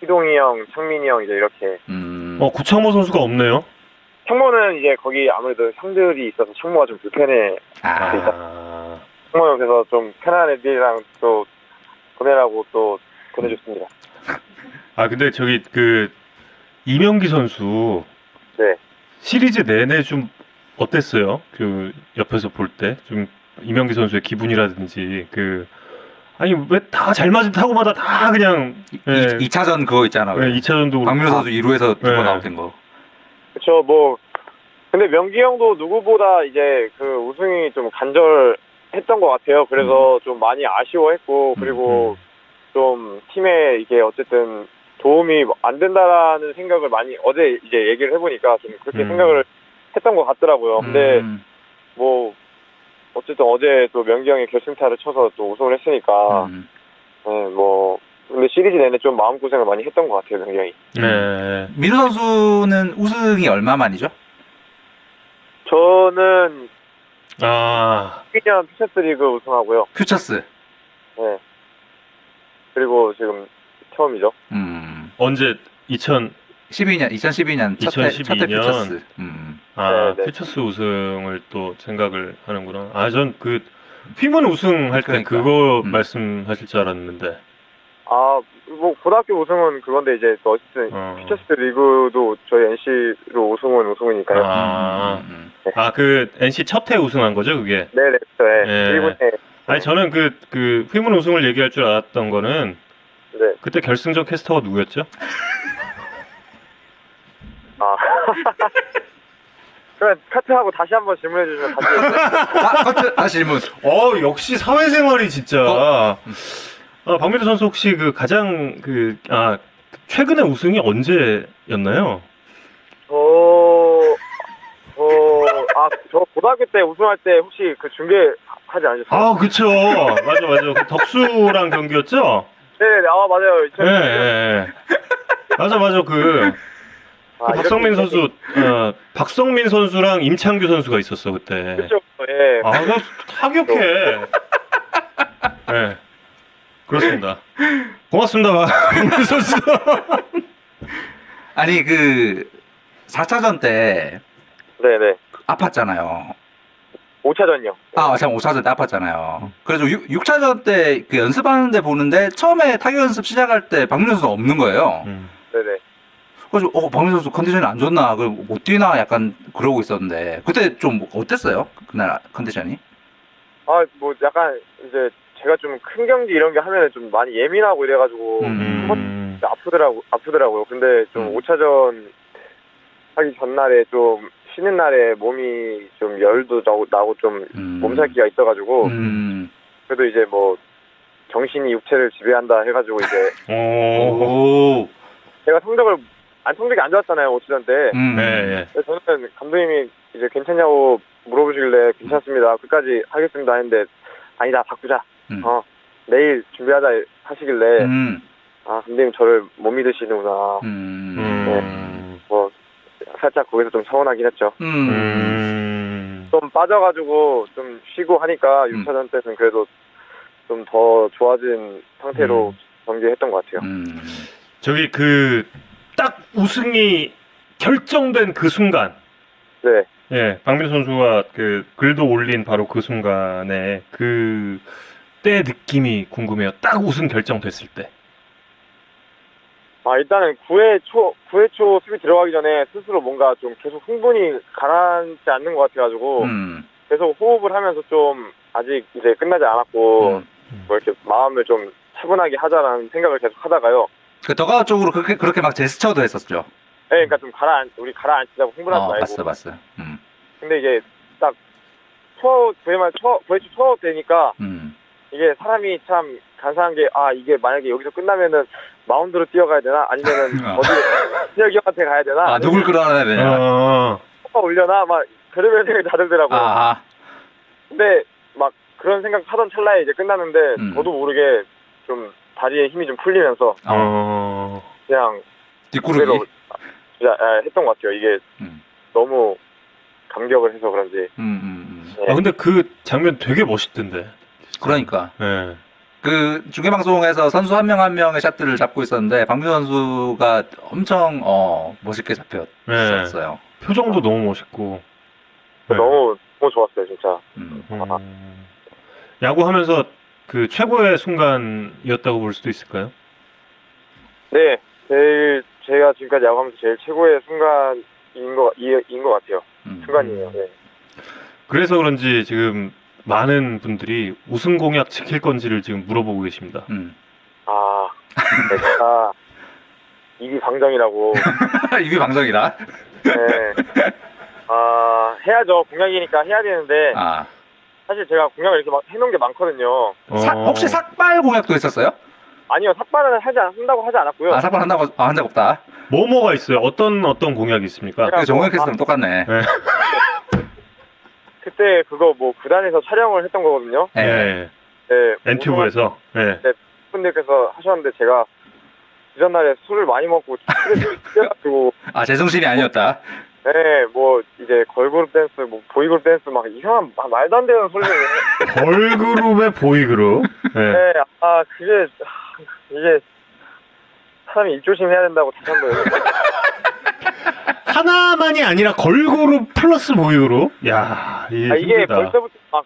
희동이 형, 창민이 형 이제 이렇게 음. 어 구창모 선수가 없네요. 창모는 이제 거기 아무래도 형들이 있어서 창모가 좀 불편해 아. 아. 창모는 그래서 좀 편한 애들이랑 또 보내라고 또 보내줬습니다. 아 근데 저기 그 이명기 선수 네. 시리즈 내내 좀 어땠어요? 그 옆에서 볼 때 좀 이명기 선수의 기분이라든지 그 아니 왜 다 잘 맞은 타고마다 다 그냥 예. 2, 차전 그거 있잖아. 네, 2차전도 박민호 선수 2루에서 두 네. 번 아웃된 거. 그렇죠. 뭐 근데 명기 형도 누구보다 이제 그 우승이 좀 간절했던 것 같아요. 그래서 좀 많이 아쉬워했고 그리고 좀 팀에 이게 어쨌든 도움이 안 된다라는 생각을 많이 어제 이제 얘기를 해보니까 좀 그렇게 음. 생각을 했던 것 같더라고요. 근데 음. 뭐 어쨌든 어제 또 명기 형이 결승타를 쳐서 또 우승을 했으니까 음. 네, 뭐 근데 시리즈 내내 좀 마음 고생을 많이 했던 것 같아요 명기 형이. 네. 민우 선수는 우승이 얼마 만이죠? 저는 아 12년 피처스 리그 우승하고요. 퓨처스. 네. 그리고 지금 처음이죠. 음. 언제 2000 12년 2012년 첫해 첫해 2012년. 퓨처스. 음. 아, 네, 네. 퓨처스 우승을 또 생각을 하는구나. 아, 전 그 휘문 우승할 때 그러니까. 그거 음. 말씀하실 줄 알았는데. 아, 뭐 고등학교 우승은 그건데 이제 또 어쨌든 어. 피처스 리그도 저희 NC로 우승은 우승이니까요. 아, 음, 아, 그 NC 첫 해 우승한 거죠, 그게. 네네, 네. 예. 일본에 아니, 저는 그, 그 휘문 우승을 얘기할 줄 알았던 거는 네. 그때 결승전 캐스터가 누구였죠? 아. 그러면 카트하고 다시 한번 질문해 주시면 다시 아, 커트 다시 질문. 어, 역시 사회생활이 진짜. 어? 아, 박민호 선수 혹시 그 가장 그, 아, 최근에 우승이 언제였나요? 저, 저, 아, 저 고등학교 때 우승할 때 혹시 그 중계 하지 않으셨어요? 아, 그쵸. 맞아, 맞아. 그 덕수랑 경기였죠? 네네, 아, 맞아요. 예, 예, 예. 맞아, 맞아. 그, 아, 그 박성민 이렇게- 선수, 어, 박성민 선수랑 임창규 선수가 있었어, 그때. 그쵸, 예. 아, 나 타격해. 예. 그렇습니다. 고맙습니다, 박민호 선수. 아니 그 4차전 때 네네. 아팠잖아요. 5차전이요. 아, 참 5차전 때 아팠잖아요. 그래서 6, 차전 때 그 연습하는데 보는데 처음에 타격 연습 시작할 때 박민호 선수가 없는 거예요. 음. 그래서 어, 박민호 선수 컨디션이 안 좋나? 그못 뛰나? 약간 그러고 있었는데 그때 좀 어땠어요? 그날 컨디션이? 아, 뭐 약간 이제 제가 좀 큰 경기 이런 게 하면은 좀 많이 예민하고 이래가지고 음. 아프더라고 아프더라고요. 근데 좀 음. 5차전 하기 전날에 좀 쉬는 날에 몸이 좀 열도 나고, 나고 좀 음. 몸살기가 있어가지고 음. 그래도 이제 뭐 정신이 육체를 지배한다 해가지고 이제 오. 오. 제가 성적을 안 성적이 안 좋았잖아요 5차전 때. 음. 네, 예. 그래서 저는 감독님이 이제 괜찮냐고 물어보시길래 괜찮습니다. 끝까지 하겠습니다 했는데 아니다 바꾸자. 음. 어 내일 준비하자 하시길래 음. 아 선생님 저를 못 믿으시는구나. 음. 음. 뭐 살짝 거기서 좀 서운하긴 했죠. 음. 음. 좀 빠져가지고 좀 쉬고 하니까 음. 6차전 때는 그래도 좀 더 좋아진 상태로 음. 경기했던 것 같아요. 음. 저기 그 딱 우승이 결정된 그 순간 네. 예, 박민 선수가 그 글도 올린 바로 그 순간에 그 때 느낌이 궁금해요. 딱 우승 결정됐을 때. 아 일단은 9회 초 9회 초 수비 들어가기 전에 스스로 뭔가 좀 계속 흥분이 가라앉지 않는 것 같아가지고 음. 계속 호흡을 하면서 좀 아직 이제 끝나지 않았고 음. 뭐 이렇게 마음을 좀 차분하게 하자라는 생각을 계속 하다가요. 그 더그아웃 쪽으로 그렇게 그렇게 막 제스처도 했었죠. 네, 그러니까 좀 가라앉 우리 가라앉자고 흥분하지 어, 말고. 봤어, 봤어. 음. 근데 이게 딱 투아웃 9회말 투아 9회 초 투아웃 되니까 음. 이게 사람이 참 간사한 게 아 이게 만약에 여기서 끝나면은 마운드로 뛰어가야 되나 아니면은 아. 어디 신혁이 형한테 가야 되나 아, 누굴 끌어내야 되냐? 어. 가 올려나 막 그러면 생각이 다 들더라고요. 아, 근데 막 그런 생각 하던 찰나에 이제 끝났는데 음. 저도 모르게 좀 다리에 힘이 좀 풀리면서 어. 어. 그냥 뒷구르기. 아, 했던 것 같아요. 이게 음. 너무 감격을 해서 그런지. 음, 음, 음. 네. 아 근데 그 장면 되게 멋있던데. 그러니까 예. 그 중계 방송에서 선수 한 명 한 명의 샷들을 잡고 있었는데 박민 선수가 엄청 어 멋있게 예. 잡혔었어요. 표정도 너무 멋있고. 예. 너무 너무 좋았어요, 진짜. 음. 음. 야구 하면서 그 최고의 순간이었다고 볼 수도 있을까요? 네, 제일 제가 지금까지 야구하면서 제일 최고의 순간인 것 이- 인것 같아요. 음. 순간이에요. 네. 그래서 그런지 지금 많은 분들이 우승 공약 지킬 건지를 지금 물어보고 계십니다. 음. 아, 네, 제가 입이 방정이라고. 입이 방정이다. 네. 아, 해야죠. 공약이니까 해야 되는데 아 사실 제가 공약을 이렇게 막 해놓은 게 많거든요. 사- 어. 혹시 삭발 공약도 있었어요? 아니요, 삭발은 하지 않, 한다고 하지 않았고요. 아 삭발 한다고 아, 한 적 없다. 뭐 뭐가 있어요? 어떤 어떤 공약이 있습니까? 제가 그 정우영 뭐, 캐스터랑 아, 똑같네. 그때 그거 뭐 구단에서 촬영을 했던 거거든요. 예. 네. 네, 엔튜브에서. 네. 분들께서 하셨는데 제가 그 전날에 술을 많이 먹고 취해가지고 아 제정신이 아니었다. 네, 뭐 이제 걸그룹 댄스, 뭐 보이그룹 댄스 막 이상한 막 말도 안 되는 소리를 걸그룹의 보이그룹. 네. 네, 아 그게 아, 이게 사람이 입조심해야 된다고 다시 한번 하나만이 아니라 걸그룹 플러스 보이그룹. 야, 이게, 아, 이게. 벌써부터 막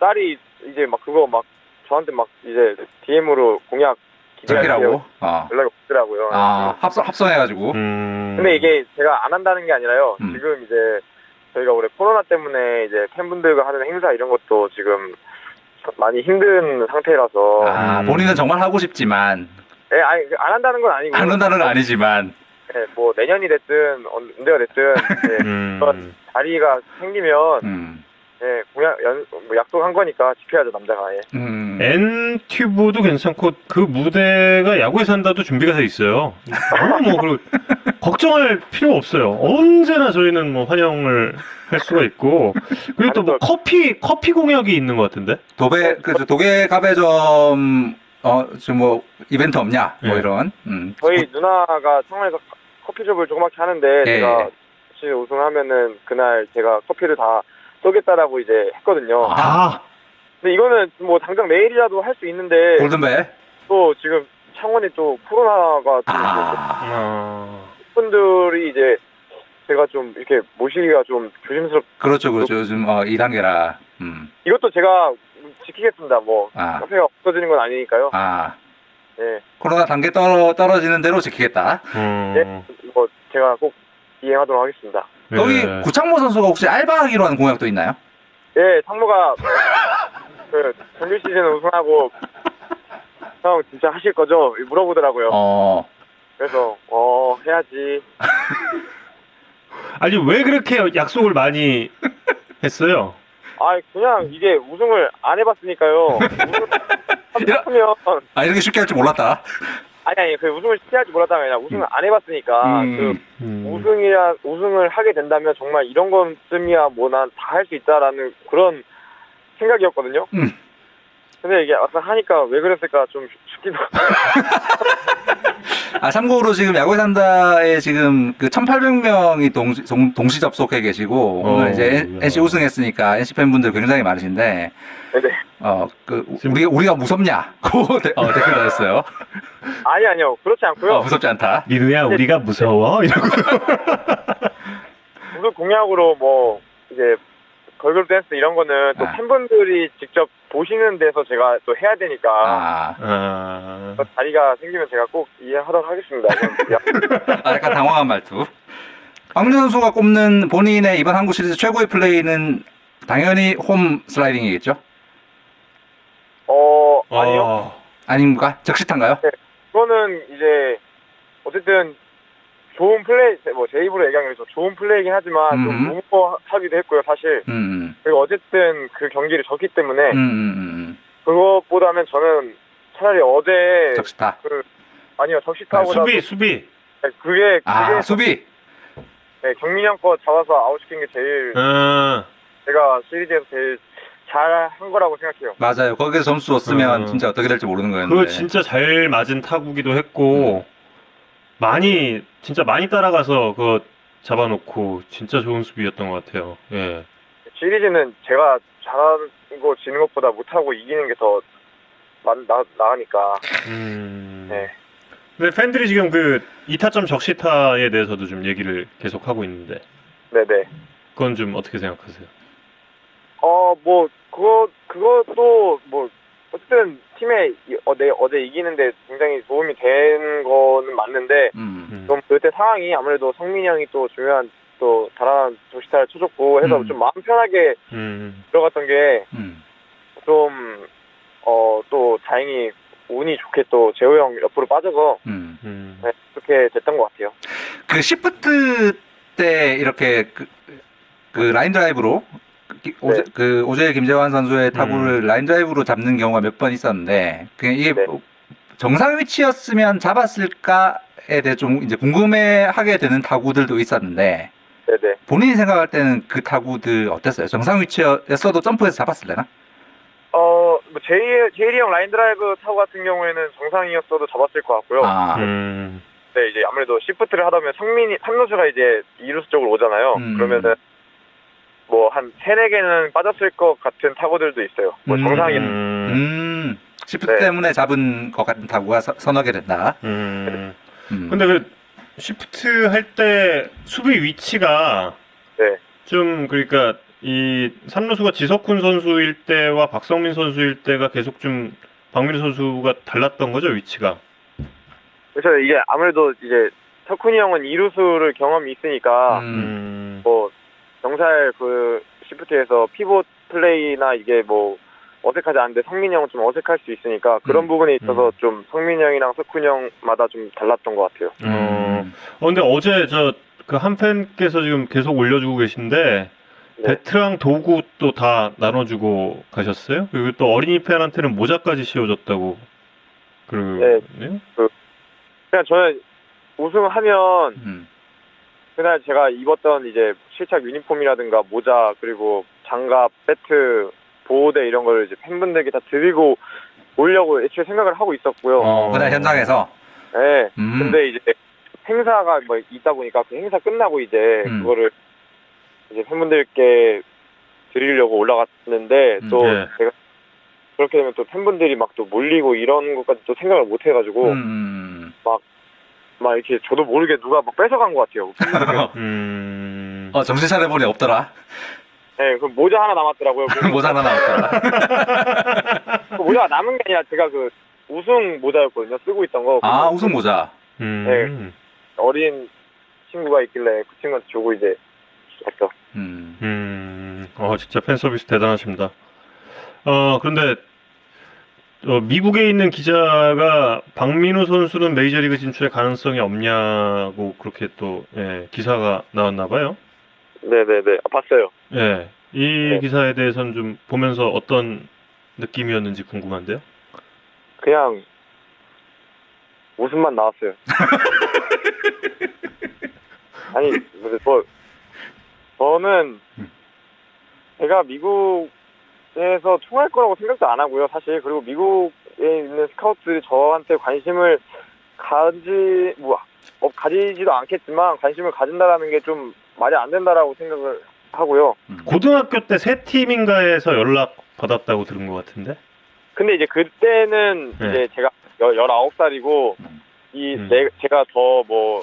딸이 이제 막 그거 막 저한테 막 이제 DM으로 공약 저기라고. 어. 연락이 오더라고요. 아 합성 합성해가지고. 음. 근데 이게 제가 안 한다는 게 아니라요. 음. 지금 이제 저희가 올해 코로나 때문에 이제 팬분들과 하는 행사 이런 것도 지금 많이 힘든 상태라서 아 음. 본인은 정말 하고 싶지만 예, 아니 안 한다는 건 아니고 안 한다는 건 아니지만. 예, 뭐 내년이 됐든 언제가 됐든 예, 음. 자리가 생기면 음. 예, 공약 연, 뭐 약속한 거니까 지켜야죠 남자가 예. 음. 엔튜브도 괜찮고 그 무대가 야구에 산다도 준비가 돼 있어요. 너무 뭐 그리고 걱정할 필요 없어요. 언제나 저희는 뭐 환영을 할 수가 있고 그리고 또 뭐 커피 커피 공약이 있는 것 같은데. 도배 그 도계 가배점 어 지금 뭐 이벤트 없냐 뭐 예. 이런 음. 저희 누나가 창원에서 커피숍을 조그맣게 하는데 예. 제가 혹시 우승하면은 그날 제가 커피를 다 쏘겠다라고 이제 했거든요. 아, 근데 이거는 뭐 당장 내일이라도 할 수 있는데 골든벨 또 지금 창원이 또 코로나가 또아 아. 분들이 이제 제가 좀 이렇게 모시기가 좀 조심스럽. 그렇죠 그렇죠 요즘 어 2단계라 음. 이것도 제가 지키겠습니다. 뭐 아. 카페가 없어지는 건 아니니까요. 아 예, 코로나 단계 떨어 떨어지는 대로 지키겠다. 음. 뭐 제가 꼭 이행하도록 하겠습니다. 네. 여기 구창모 선수가 혹시 알바하기로 하는 공약도 있나요? 예, 상무가 그 정규 시즌 우승하고 형 진짜 하실 거죠? 물어보더라고요. 어 그래서 어 해야지. 아니 왜 그렇게 약속을 많이 했어요? 아 그냥 이게 우승을 안 해봤으니까요. 우승을 하면 아 이렇게 쉽게 할 줄 몰랐다. 아니 아니 그 우승을 시켜야지 몰랐다가 아니라 우승을 안 해봤으니까 음. 그 음. 우승이야 우승을 하게 된다면 정말 이런 것쯤이야 뭐 난 다 할 수 있다라는 그런 생각이었거든요. 음. 근데 이게 막상 하니까 왜 그랬을까 좀 싶기도 아 참고로 지금 야구에 산다에 지금 그 1,800명이 동시, 동, 동시 접속해 계시고 어, 오늘 이제 N- 야. NC 우승했으니까 NC 팬분들 굉장히 많으신데 네네. 어 그 우리 우리가 무섭냐? 고 대- 어, 댓글 달았어요. 아니 아니요 그렇지 않고요. 어, 무섭지 않다. 민우야 우리가 무서워 이러고 무슨 공약으로 뭐 이제 걸그룹 댄스 이런 거는 또 아. 팬분들이 직접 보시는 데서 제가 또 해야 되니까 아, 아, 그 자리가 생기면 제가 꼭 이해하도록 하겠습니다. 아, 약간 당황한 말투. 박민호 선수가 꼽는 본인의 이번 한국 시리즈 최고의 플레이는 당연히 홈 슬라이딩이겠죠? 어 아니요. 어, 아닙니까? 적시탄가요? 그거는 이제 어쨌든 좋은 플레이 뭐 제 입으로 얘기하면 좀 좋은 플레이긴 하지만 음. 좀 무모하기도 했고요 사실. 음, 그리고 어쨌든 그 경기를 졌기 때문에 음, 음, 음, 그것보다는 저는 차라리 어제 음. 적시타. 그 아니요 아, 적시타보다 수비 수비 그게 그게 아, 수비. 네, 경민형 거 잡아서 아웃시킨 게 제일 아, 제가 시리즈에서 제일 잘한 거라고 생각해요. 맞아요. 거기서 점수 줬으면 음. 진짜 어떻게 될지 모르는 거였는데. 그거 진짜 잘 맞은 타구기도 했고 많이 진짜 많이 따라가서 그거 잡아놓고 진짜 좋은 수비였던 것 같아요. 예. 시리즈는 제가 잘하는 거 지는 것보다 못하고 이기는 게 더 나으니까. 음. 네. 근데 팬들이 지금 그 이타점 적시타에 대해서도 좀 얘기를 계속 하고 있는데 네네. 그건 좀 어떻게 생각하세요? 어, 뭐, 그거, 그것도, 뭐, 어쨌든, 팀에, 이- 어제, 어제 이기는데 굉장히 도움이 된 거는 맞는데, 음. 음. 좀 그때 상황이 아무래도 성민이 형이 또 중요한, 또, 달아난 조시타를 쳐줬고 해서 음. 좀 마음 편하게 음. 들어갔던 게, 음. 좀, 어, 또, 다행히, 운이 좋게 또, 재호 형 옆으로 빠져서, 음. 음. 네, 그렇게 됐던 것 같아요. 그 시프트 때 이렇게 그, 그 라인 드라이브로 그 오제, 네. 그 오재일 김재환 선수의 타구를 라인 드라이브로 잡는 경우가 몇 번 있었는데 그냥 이게 네. 정상 위치였으면 잡았을까에 대해 좀 이제 궁금해하게 되는 타구들도 있었는데 네네. 본인이 생각할 때는 그 타구들 어땠어요? 정상 위치였어도 점프해서 잡았을래나? 어, 뭐, 재일, 재일이 형 라인 드라이브 타구 같은 경우에는 정상이었어도 잡았을 것 같고요. 아, 음. 네, 이제 아무래도 시프트를 하다 보면 성민이, 삼루수가 이제 이루수 쪽으로 오잖아요. 음. 그러면은 뭐 한 세네 개는 빠졌을 것 같은 타구들도 있어요. 뭐 음. 정상이 음. 음, 시프트 네. 때문에 잡은 것 같은 타구가 서, 서너 개 된다. 음. 음. 근데 그 시프트 할 때 수비 위치가 네. 좀 그러니까 이 삼루수가 지석훈 선수일 때와 박성민 선수일 때가 계속 좀 박민우 선수가 달랐던 거죠 위치가. 그래서 이게 아무래도 이제 석훈이 형은 이루수를 경험이 있으니까 음. 음. 뭐 경살 그 시프트에서 피봇 플레이나 이게 뭐 어색하지 않은데 성민이 형은 좀 어색할 수 있으니까 그런 음. 부분에 있어서 음. 좀 성민이 형이랑 석훈이 형마다 좀 달랐던 것 같아요. 어. 음. 어 근데 어제 저 그 한 팬께서 지금 계속 올려주고 계신데 네. 배트랑 도구 또 다 나눠주고 가셨어요? 그리고 또 어린이 팬한테는 모자까지 씌워줬다고 그러네요. 그냥 저는 우승하면 음. 그날 제가 입었던 이제 실착 유니폼이라든가 모자 그리고 장갑, 배트, 보호대 이런 걸 이제 팬분들께 다 드리고 오려고 애초에 생각을 하고 있었고요. 어, 그날 현장에서. 네. 음. 근데 이제 행사가 뭐 있다 보니까 그 행사 끝나고 이제 음. 그거를 이제 팬분들께 드리려고 올라갔는데 또 네. 제가 그렇게 되면 또 팬분들이 막 또 몰리고 이런 것까지 또 생각을 못 해가지고 음. 막 이렇게 저도 모르게 누가 막 뺏어간 것 같아요. 음. 어, 정신 차려보니 없더라. 네, 그 모자 하나 남았더라고요. 그 모자 하나 나왔더라. 그 모자가 남은 게 아니라 제가 그 우승 모자였거든요. 쓰고 있던 거. 아, 우승 모자. 음. 어린 친구가 있길래 그 친구한테 주고 이제 했죠. 음. 음. 어 진짜 팬 서비스 대단하십니다. 어 그런데 어, 미국에 있는 기자가 박민우 선수는 메이저리그 진출의 가능성이 없냐고 그렇게 또 예, 기사가 나왔나 봐요. 네네네. 아, 봤어요. 예. 이 네. 기사에 대해서는 좀 보면서 어떤 느낌이었는지 궁금한데요. 그냥 웃음만 나왔어요. 아니, 뭐, 저는 제가 미국 에 에서 통할 거라고 생각도 안 하고요, 사실. 그리고 미국에 있는 스카우트들이 저한테 관심을 가지, 뭐, 어, 가지지도 않겠지만 관심을 가진다라는 게 좀 말이 안 된다라고 생각을 하고요. 고등학교 때 세 팀인가에서 연락 받았다고 들은 것 같은데. 근데 이제 그때는 네. 이제 제가 여, 19살이고, 음. 이, 음. 내, 제가 더 뭐,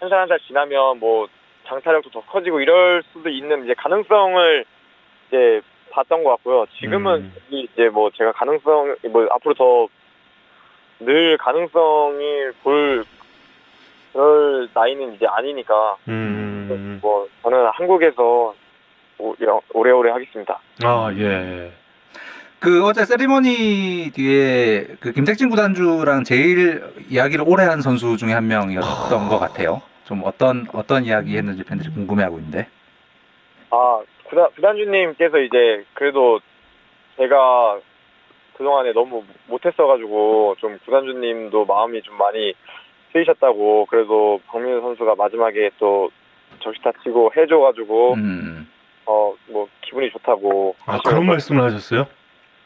한 살 한 살 지나면 뭐, 장타력도 더 커지고 이럴 수도 있는 이제 가능성을 이제 봤던 것 같고요. 지금은 음. 이- 이제 뭐 제가 가능성, 뭐 앞으로 더 늘 가능성이 볼 그럴 나이는 이제 아니니까 음. 뭐 저는 한국에서 오래오래 하겠습니다. 아 예. 그 어제 세리머니 뒤에 그 김택진 구단주랑 제일 이야기를 오래 한 선수 중에 한 명이었던 것 같아요. 좀 어떤 어떤 이야기 했는지 팬들이 궁금해하고 있는데. 아, 구단, 구단주님께서 이제 그래도 제가 그동안에 너무 못했어가지고 좀 구단주님도 마음이 좀 많이 쓰이셨다고 그래도 박민우 선수가 마지막에 또 적시타 치고 해줘가지고 음. 어뭐 기분이 좋다고 아 그런 말씀을 하셨어요?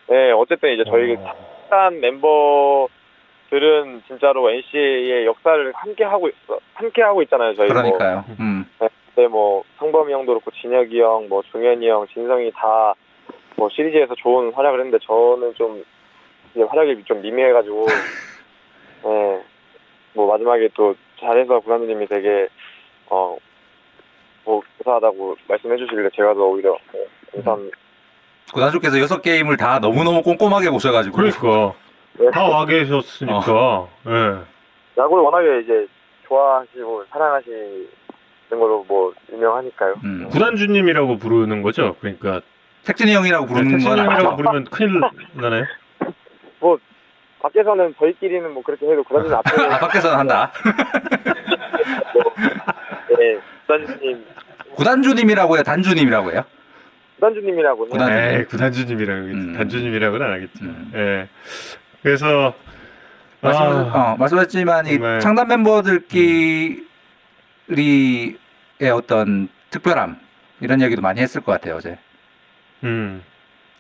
네 어쨌든 이제 저희 어. 한 멤버들은 진짜로 NC의 역사를 함께 하고 있어 함께 하고 있잖아요 저희 뭐 그러니까요. 음. 그때 뭐 성범이 형도 그렇고 진혁이 형, 뭐 종현이 형, 진성이 다 뭐 시리즈에서 좋은 활약을 했는데 저는 좀 이제 활약이 좀 미미해가지고 네. 뭐 마지막에 또 잘해서 구단주님이 되게 어 뭐 감사하다고 말씀해 주시길래 제가 더 오히려 네, 감사합니다. 구단주께서 여섯 게임을 다 너무너무 꼼꼼하게 보셔가지고. 그러니까 네. 다 와 계셨으니까. 예. 야구를 워낙에 이제 좋아하시고 사랑하시 는 걸로 뭐 유명하니까요. 음. 구단주님이라고 부르는 거죠. 그러니까 택진이 형이라고 부르는 건 택신님이라고 아니죠. 부르면 큰일 나나요? 밖에서는 저희끼리는 뭐 그렇게 해도 구단주님 앞에 아 밖에서는 한다. 네, 구단주님 구단주님이라고 해요. 단주님이라고 해요. 구단주님이라고 해요. 구단- 에이 구단주님이라고 음. 단주님이라고는 안 하겠죠. 음. 예. 그래서 말씀, 아, 어, 말씀하셨지만 이 정말. 창단 멤버들끼리 의 어떤 특별함 이런 얘기도 많이 했을 것 같아요 어제. 음,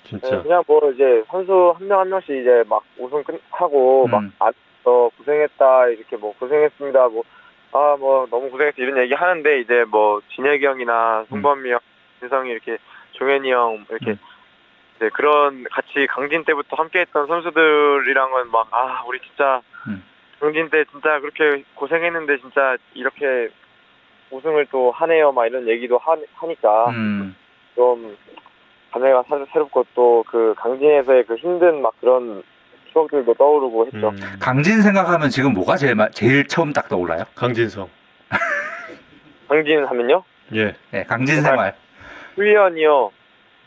네, 진짜. 그냥 뭐 이제 선수 한 명 한 명씩 이제 막 우승 끝하고 음. 막 안서 고생했다 이렇게 뭐 고생했습니다 뭐 아 뭐 너무 고생했어 이런 얘기 하는데 이제 뭐 진혁이 형이나 송범이 형, 진성이 이렇게 종현이 형 이렇게 음. 이제 그런 같이 강진 때부터 함께했던 선수들이랑은 막 아 우리 진짜 음. 강진 때 진짜 그렇게 고생했는데 진짜 이렇게 우승을 또 하네요 막 이런 얘기도 하, 하니까 음. 좀 감회가 사- 새롭고 또 그 강진에서의 그 힘든 막 그런 추억들도 떠오르고 했죠. 음, 강진 생각하면 지금 뭐가 제일 마- 제일 처음 딱 떠올라요? 강진성. 강진 하면요 예. 네, 강진 생활. 훈련이요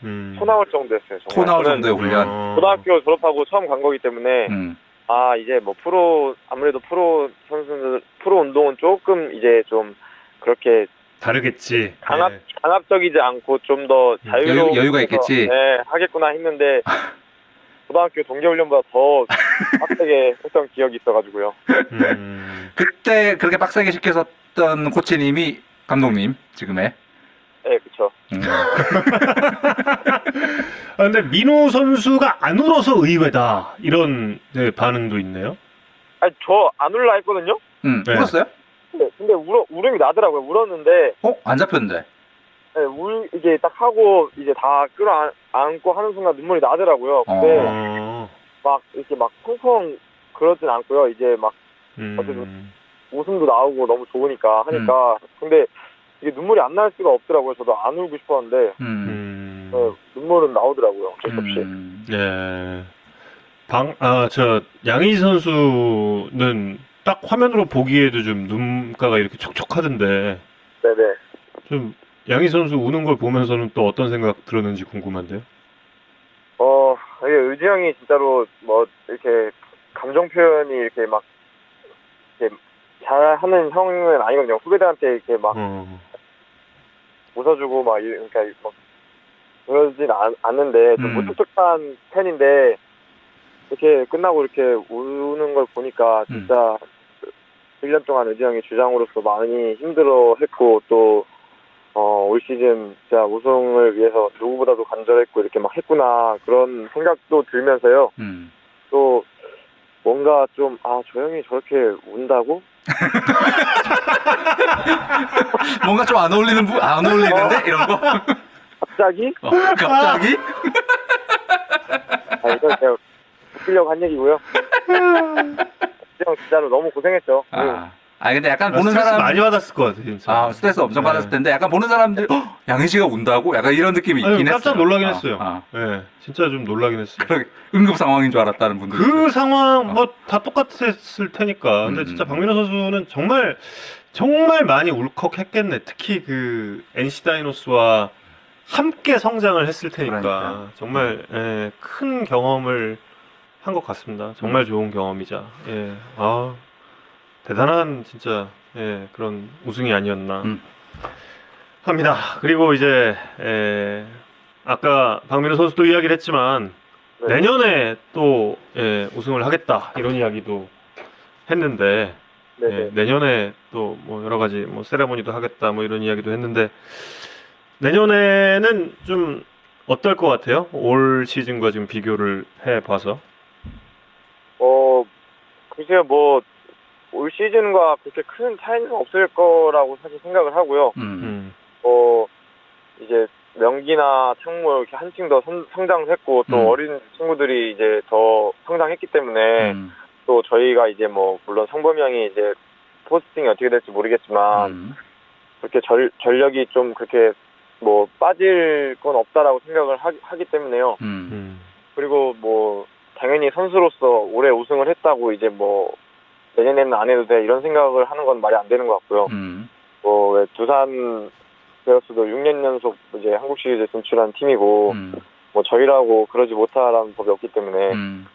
음. 토 나올 정도였어요. 정말. 토 나올 저는 정도의 훈련. 어. 고등학교 졸업하고 처음 간 거기 때문에 음. 아 이제 뭐 프로 아무래도 프로 선수들 프로 운동은 조금 이제 좀 그렇게 다르겠지. 강압 예. 강압적이지 않고 좀더 음, 자유로운 여유- 여유 가 있겠지. 네 하겠구나 했는데 고등학교 동계훈련보다 더 빡세게 했던 기억이 있어가지고요. 음. 그때 그렇게 빡세게 시켰었던 코치님이 감독님 지금의. 네 그렇죠. 음. 아, 근데 민호 선수가 안 울어서 의외다. 이런 네, 반응도 있네요. 아니 저 안 울라 했거든요. 음. 네. 울었어요? 근데, 근데 울어, 울음이 나더라고요. 울었는데, 어? 안 잡혔는데. 네, 울, 이게 딱 하고, 이제 다 끌어안고 하는 순간 눈물이 나더라고요. 근데 어. 막, 이렇게 막 펑펑 그러진 않고요. 이제 막 음. 웃음도 나오고 너무 좋으니까 하니까. 근데 이게 눈물이 안 날 수가 없더라고요. 저도 안 울고 싶었는데, 음. 음. 네, 눈물은 나오더라고요. 어쩔 수 없이. 음. 예. 방, 아, 저, 양희 선수는 딱 화면으로 보기에도 좀 눈가가 이렇게 촉촉하던데, 네네. 좀, 양희 선수 우는 걸 보면서는 또 어떤 생각 들었는지 궁금한데요? 어, 이게 의지 형이 진짜로 뭐, 이렇게 감정 표현이 이렇게 막, 이렇게 잘하는 형은 아니거든요. 후배들한테 이렇게 막 어. 웃어주고 막 이- 그러니까 막 그러진 않, 않는데 좀 음. 무뚝뚝한 팬인데 이렇게 끝나고 이렇게 우는 걸 보니까 음. 진짜 1년 동안 의지 형이 주장으로서 많이 힘들어 했고 또 어, 올 시즌 진짜 우승을 위해서 누구보다도 간절했고 이렇게 막 했구나 그런 생각도 들면서요. 음. 또 뭔가 좀아저 형이 저렇게 운다고? 뭔가 좀 안 어울리는 부, 안 어울리는데 이런 거. 갑자기? 어, 갑자기? 아 이건 제가 웃기려고 한 얘기고요. 형 진짜로 너무 고생했죠. 아, 아 근데 약간 보는 스트레스 사람 많이 받았을 것 같아 진짜. 아 스트레스 엄청 네. 받았을 텐데 약간 보는 사람들 어, 양희 씨가 운다고 약간 이런 느낌이 아니, 있긴 했어요. 깜짝 놀라긴 아, 했어요. 아. 네, 진짜 좀 놀라긴 했어요. 그러게 응급 상황인 줄 알았다는 분들. 그 상황 뭐 다 똑같았을 테니까. 근데 음, 진짜 음. 박민호 선수는 정말 정말 많이 울컥했겠네. 특히 그 NC 다이노스와 함께 성장을 했을 테니까 그러니까요. 정말 예, 큰 경험을 한 것 같습니다. 정말 좋은 경험이자 예, 아 대단한 진짜 예, 그런 우승이 아니었나 음. 합니다. 그리고 이제 예, 아까 박민호 선수도 이야기를 했지만 네. 내년에 또 예, 우승을 하겠다 이런 이야기도 했는데 네네. 예, 내년에 또 뭐 여러 가지 뭐 세레모니도 하겠다 뭐 이런 이야기도 했는데 내년에는 좀 어떨 것 같아요? 올 시즌과 지금 비교를 해 봐서 어 글쎄요 뭐 올 시즌과 그렇게 큰 차이는 없을 거라고 사실 생각을 하고요. 음. 음. 어 이제 명기나 창모 이렇게 한층 더 성- 성장을 했고 또 음. 어린 친구들이 이제 더 성장했기 때문에 음. 또 저희가 이제 뭐 물론 성범이 형이 이제 포스팅이 어떻게 될지 모르겠지만 음. 그렇게 전, 전력이 좀 그렇게 뭐 빠질 건 없다라고 생각을 하, 하기 때문에요. 음. 음. 그리고 뭐 당연히 선수로서 올해 우승을 했다고 이제 뭐 내년에는 안 해도 돼 이런 생각을 하는 건 말이 안 되는 것 같고요. 음. 뭐왜 두산 베어스도 6년 연속 이제 한국 시리즈 진출한 팀이고 음. 뭐 저희라고 그러지 못하라는 법이 없기 때문에 음.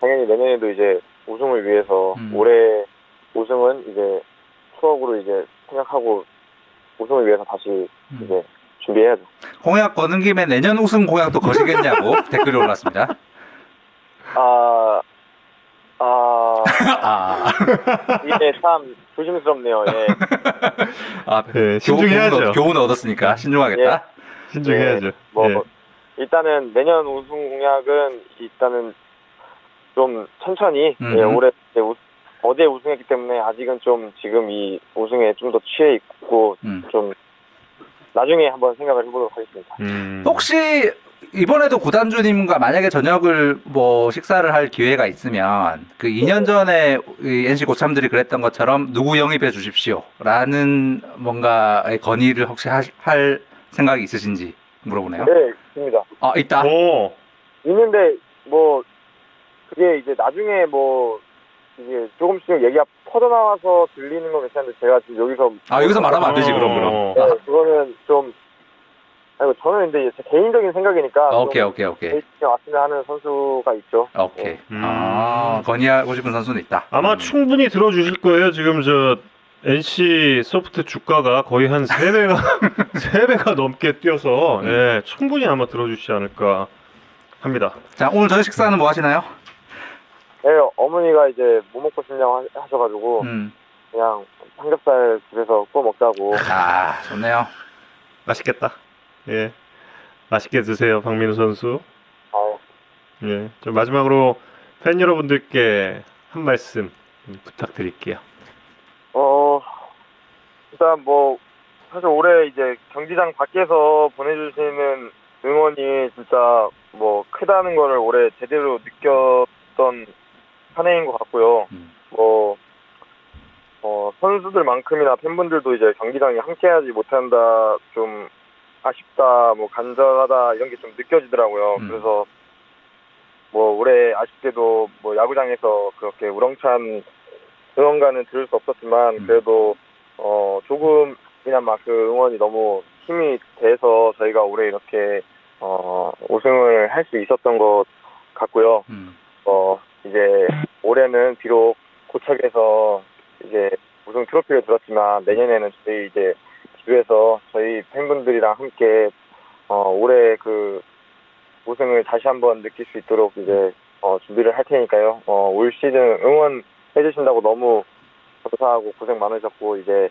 당연히 내년에도 이제 우승을 위해서 음. 올해 우승은 이제 추억으로 이제 생각하고 우승을 위해서 다시 음. 이제 준비해야죠. 공약 거는 김에 내년 우승 공약도 거시겠냐고 댓글이 올랐습니다. 아, 아, 아, 이게 참 조심스럽네요. 예. 아 예, 교훈, 신중해야죠. 교훈, 교훈을 얻었으니까 신중하겠다. 신중해야죠. 뭐 예. 일단은 내년 우승 공약은 일단은 좀 천천히 음. 예, 올해 우- 어제 우승했기 때문에 아직은 좀 지금 이 우승에 좀 더 취해 있고 음. 좀 나중에 한번 생각을 해보도록 하겠습니다. 음. 혹시 이번에도 구단주님과 만약에 저녁을 뭐 식사를 할 기회가 있으면 그 2년 전에 이 NC 고참들이 그랬던 것처럼 누구 영입해 주십시오라는 뭔가의 건의를 혹시 하- 할 생각이 있으신지 물어보네요. 네, 있습니다. 아 있다. 오. 있는데 뭐 그게 이제 나중에 뭐 이게 조금씩 얘기가 퍼져나와서 들리는 건 괜찮은데 제가 지금 여기서 아 여기서 말하면 안 되지 그럼 그럼. 어. 네, 그거는 좀 아이고 저는 근데 제 개인적인 생각이니까 아, 오케이 좀 오케이 오케이 왔으면 하는 선수가 있죠. 오케이. 음. 아 건의하고 싶은 선수는 있다. 아마 음. 충분히 들어주실 거예요. 지금 저 NC 소프트 주가가 거의 한 3배가 3배가 넘게 뛰어서 음. 예, 충분히 아마 들어주시지 않을까 합니다. 자 오늘 저녁 식사는 뭐 하시나요? 네, 어머니가 이제 뭐 먹고 싶냐고 하- 하셔가지고 음. 그냥 삼겹살 집에서 구워 먹자고. 아 좋네요. 맛있겠다. 예. 맛있게 드세요, 박민우 선수. 아, 예. 저 마지막으로 팬 여러분들께 한 말씀 부탁드릴게요. 어 일단 뭐 사실 올해 이제 경기장 밖에서 보내주시는 응원이 진짜 뭐 크다는 거를 올해 제대로 느꼈던 한 해인 것 같고요. 음. 뭐 어, 선수들만큼이나 팬분들도 이제 경기장에 함께하지 못한다 좀 아쉽다 뭐 간절하다 이런 게 좀 느껴지더라고요. 음. 그래서 뭐 올해 아쉽게도 뭐 야구장에서 그렇게 우렁찬 응원가는 들을 수 없었지만 음. 그래도 어 조금이나마 그 응원이 너무 힘이 돼서 저희가 올해 이렇게 어 우승을 할 수 있었던 것 같고요. 음. 어 이제 올해는 비록 고착에서 이제 우승 트로피를 들었지만 내년에는 저희 이제 집에서 저희 팬분들이랑 함께 어 올해 그 우승을 다시 한번 느낄 수 있도록 이제 어 준비를 할 테니까요. 어 올 시즌 응원해 주신다고 너무 감사하고 고생 많으셨고 이제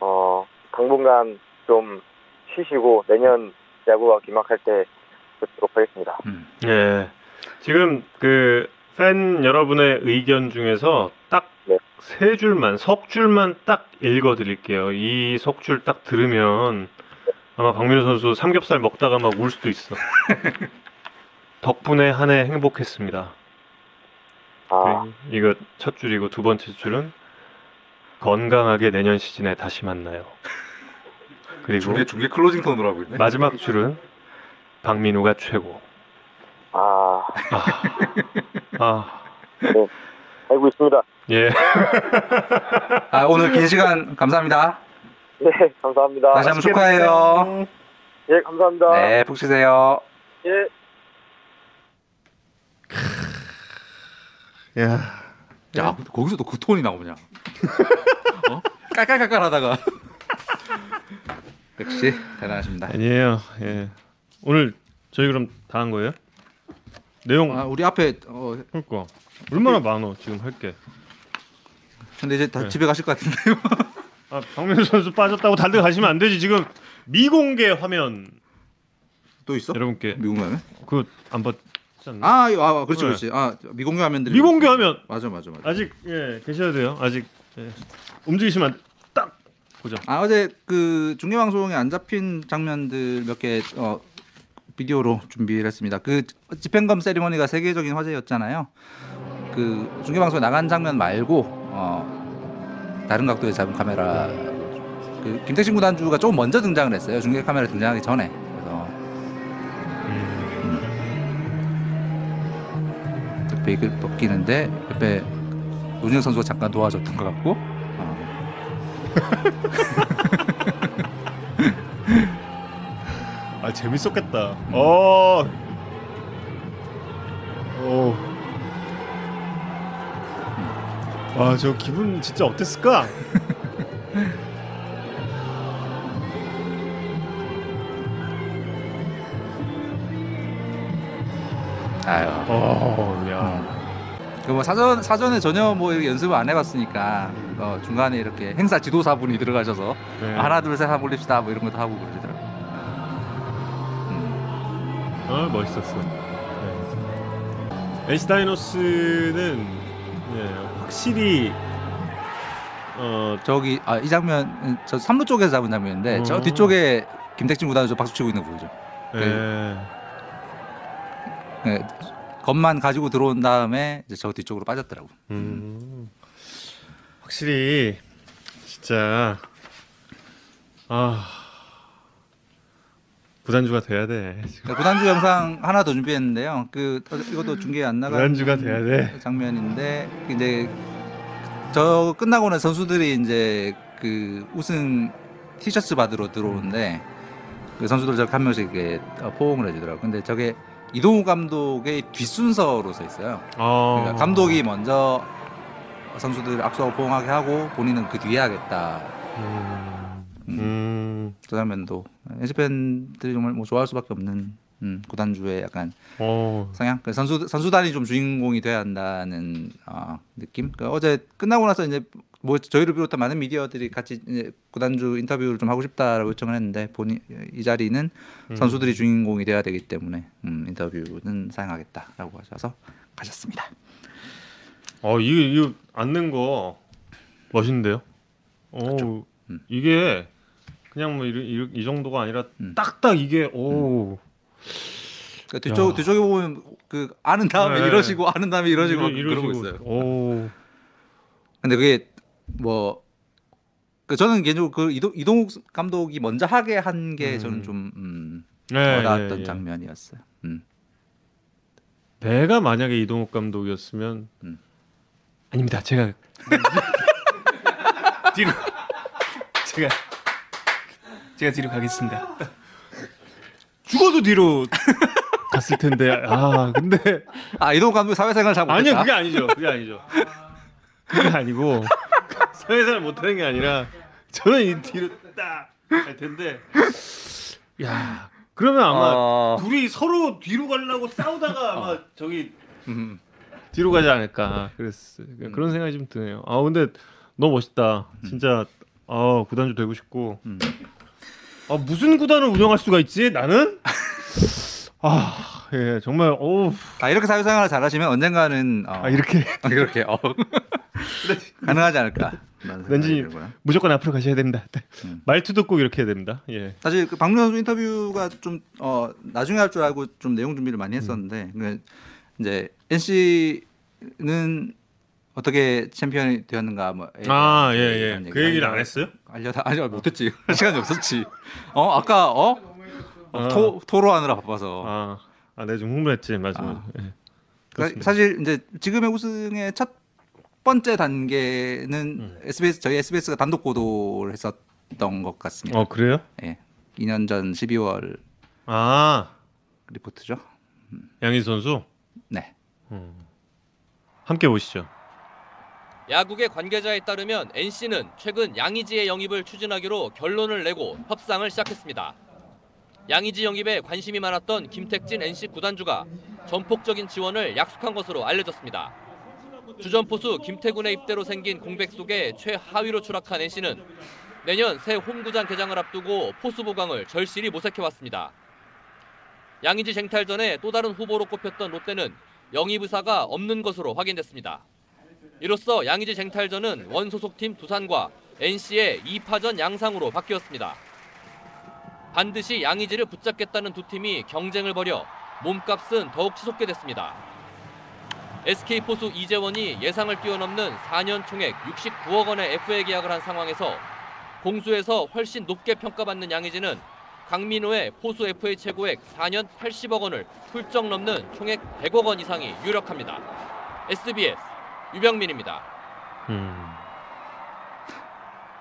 어 당분간 좀 쉬시고 내년 야구가 기막할 때 뵙도록 하겠습니다. 음. 예. 지금 그 팬 여러분의 의견 중에서. 세 줄만, 석 줄만 딱 읽어 드릴게요. 이 석 줄 딱 들으면 아마 박민호 선수 삼겹살 먹다가 막 울 수도 있어. 덕분에 한 해 행복했습니다. 아, 네, 이거 첫 줄이고 두 번째 줄은 건강하게 내년 시즌에 다시 만나요. 그리고 중계 중계 클로징 톤으로 하고 있네. 마지막 줄은 박민우가 최고. 아, 아, 알고 있습니다. 예. 아, 오늘 긴 시간 감사합니다. 네, 감사합니다. 다시 한번 축하해요. 예, 감사합니다. 네, 푹 쉬세요. 예. 야. 야, 근데 거기서 또 그 톤이 나오냐? 어? 깔깔깔깔하다가 역시 대단하십니다. 아니에요. 예. 오늘 저희 그럼 다 한 거예요? 내용 아, 우리 앞에 어, 그러니까 얼마나 많어 지금 할 게. 근데 이제 다 네. 집에 가실 것 같은데요. 아, 박민우 선수 빠졌다고 다들 가시면 안 되지. 지금 미공개 화면 또 있어? 여러분께 미공개하면? 그안 봤지 않나? 아, 아, 그렇지, 네. 그렇지. 아, 미공개 화면들. 미공개 화면 맞아, 맞아, 맞아. 아직 예 계셔야 돼요. 아직 예. 움직이시면 안- 딱 보자. 아 어제 그 중계 방송에 안 잡힌 장면들 몇개 어, 비디오로 준비를 했습니다. 그 집행검 세리머니가 세계적인 화제였잖아요. 그 중계 방송에 나간 장면 말고 어, 다른 각도에 잡은 카메라 그 김택신 구단주가 조금 먼저 등장을 했어요. 중계 카메라 등장하기 전에. 그래서 옆에 이걸 벗기는데 옆에 노진혁 선수가 잠깐 도와줬던 것 같고. 어. 아 재밌었겠다. 어. 오. 와, 저 기분 진짜 어땠을까? 아유. 어, 야. 그뭐 사전 사전에 전혀 뭐 이렇게 연습을 안 해봤으니까 어, 중간에 이렇게 행사 지도사분이 들어가셔서 네. 하나 둘셋 한번 올립시다 뭐 이런 것도 하고 그러시더라고. 요 음. 어, 멋있었어. 네. NC 다이노스는 네, 확실히 어, 저기 아, 이 장면 저 3루 쪽에서 잡은 장면인데 저 어. 뒤쪽에 김택진 구단주 박수 치고 있는 거 보이죠. 예. 네, 겁만 가지고 들어온 다음에 이제 저 뒤쪽으로 빠졌더라고. 음. 확실히 진짜 아 구단주가 돼야 돼. 네, 구단주 영상 하나 더 준비했는데요. 그 어, 이것도 중계에 안 나간 구단주가 돼야 돼. 장면인데 이제 저 끝나고는 선수들이 이제 그 우승 티셔츠 받으러 들어오는데 그 선수들 저렇게 한 명씩 이렇게 어, 포옹을 해주더라고. 근데 저게 이동우 감독의 뒷순서로 써 있어요. 어. 그러니까 감독이 먼저 선수들 악수하고 포옹하게 하고 본인은 그 뒤에 하겠다. 음. 음. 저 장면도 NC 팬들이 정말 뭐 좋아할 수밖에 없는 음, 구단주의 약간 어. 성향. 그 선수 선수단이 좀 주인공이 돼야 한다는 어, 느낌. 그 어제 끝나고 나서 이제 뭐 저희를 비롯한 많은 미디어들이 같이 이제 구단주 인터뷰를 좀 하고 싶다라고 요청을 했는데 본인 이 자리는 음. 선수들이 주인공이 돼야 되기 때문에 음, 인터뷰는 사용하겠다라고 하셔서 가셨습니다. 어 이거 이거 앉는 거 멋있는데요. 어 음. 이게 그냥 뭐 이, 이, 이 정도가 아니라 음. 딱딱 이게 오. 그 뒤쪽 야. 뒤쪽에 보면 그 아는 다음에 네. 이러시고 아는 다음에 이러시고 막 이러- 그러고. 있어요. 오. 근데 그게 뭐. 그 저는 개인적으로 그 이동, 이동욱 감독이 먼저 하게 한게 음. 저는 좀 음, 네, 와닿았던 예, 예. 장면이었어요. 음. 내가 만약에 이동욱 감독이었으면 음. 아닙니다. 제가 뒤로 제가 제가 뒤로 가겠습니다. 죽어도 뒤로 갔을 텐데. 아 근데 아 이동욱 감독 사회생활 잘 못했다. 아니요 그게 아니죠. 그게 아니죠. 그게 아니고 사회생활 못하는 게 아니라 저는 이 뒤로 딱 갈 텐데. 야 그러면 아마 어. 둘이 서로 뒤로 가려고 싸우다가 아마 저기 음. 뒤로 가지 않을까. 그랬어 그런 생각이 좀 드네요. 아 근데 너무 멋있다. 진짜 아 구단주 되고 싶고. 음. 아, 무슨 구단을 운영할 수가 있지? 나는 아, 예, 정말 오, 아 이렇게 사회생활을 잘하시면 언젠가는 어, 아, 이렇게 이렇게 어, 가능하지 않을까. 라는 생각이 왠지 들고요. 무조건 앞으로 가셔야 됩니다. 음. 말투도 꼭 이렇게 해야 됩니다. 예. 사실 그 박문호 선수 인터뷰가 좀 어, 나중에 할 줄 알고 좀 내용 준비를 많이 했었는데 그 이제 NC는 어떻게 챔피언이 되었는가 뭐 아, 예, 예. 얘기를 그 얘기를 안 했어요? 알려다 아니 못했지 시간이 없었지. 어 아까 어, 어, 토 토로하느라 바빠서. 아, 아, 네, 좀 흥분했지, 맞아. 아. 예. 그러니까. 사실 이제 지금의 우승의 첫 번째 단계는 음. SBS 저희 SBS가 단독 보도를 했었던 것 같습니다. 어, 그래요? 예. 2년 전 12월 아, 리포트죠. 양희 선수 네. 함께 보시죠. 야구계 관계자에 따르면 NC는 최근 양의지의 영입을 추진하기로 결론을 내고 협상을 시작했습니다. 양의지 영입에 관심이 많았던 김택진 NC 구단주가 전폭적인 지원을 약속한 것으로 알려졌습니다. 주전 포수 김태군의 입대로 생긴 공백 속에 최하위로 추락한 NC는 내년 새 홈구장 개장을 앞두고 포수 보강을 절실히 모색해왔습니다. 양의지 쟁탈전에 또 다른 후보로 꼽혔던 롯데는 영입 의사가 없는 것으로 확인됐습니다. 이로써 양의지 쟁탈전은 원 소속팀 두산과 NC의 2파전 양상으로 바뀌었습니다. 반드시 양의지를 붙잡겠다는 두 팀이 경쟁을 벌여 몸값은 더욱 치솟게 됐습니다. SK 포수 이재원이 예상을 뛰어넘는 4년 총액 69억 원의 FA 계약을 한 상황에서 공수에서 훨씬 높게 평가받는 양의지는 강민호의 포수 FA 최고액 4년 80억 원을 훌쩍 넘는 총액 100억 원 이상이 유력합니다. SBS 유병민입니다. 음.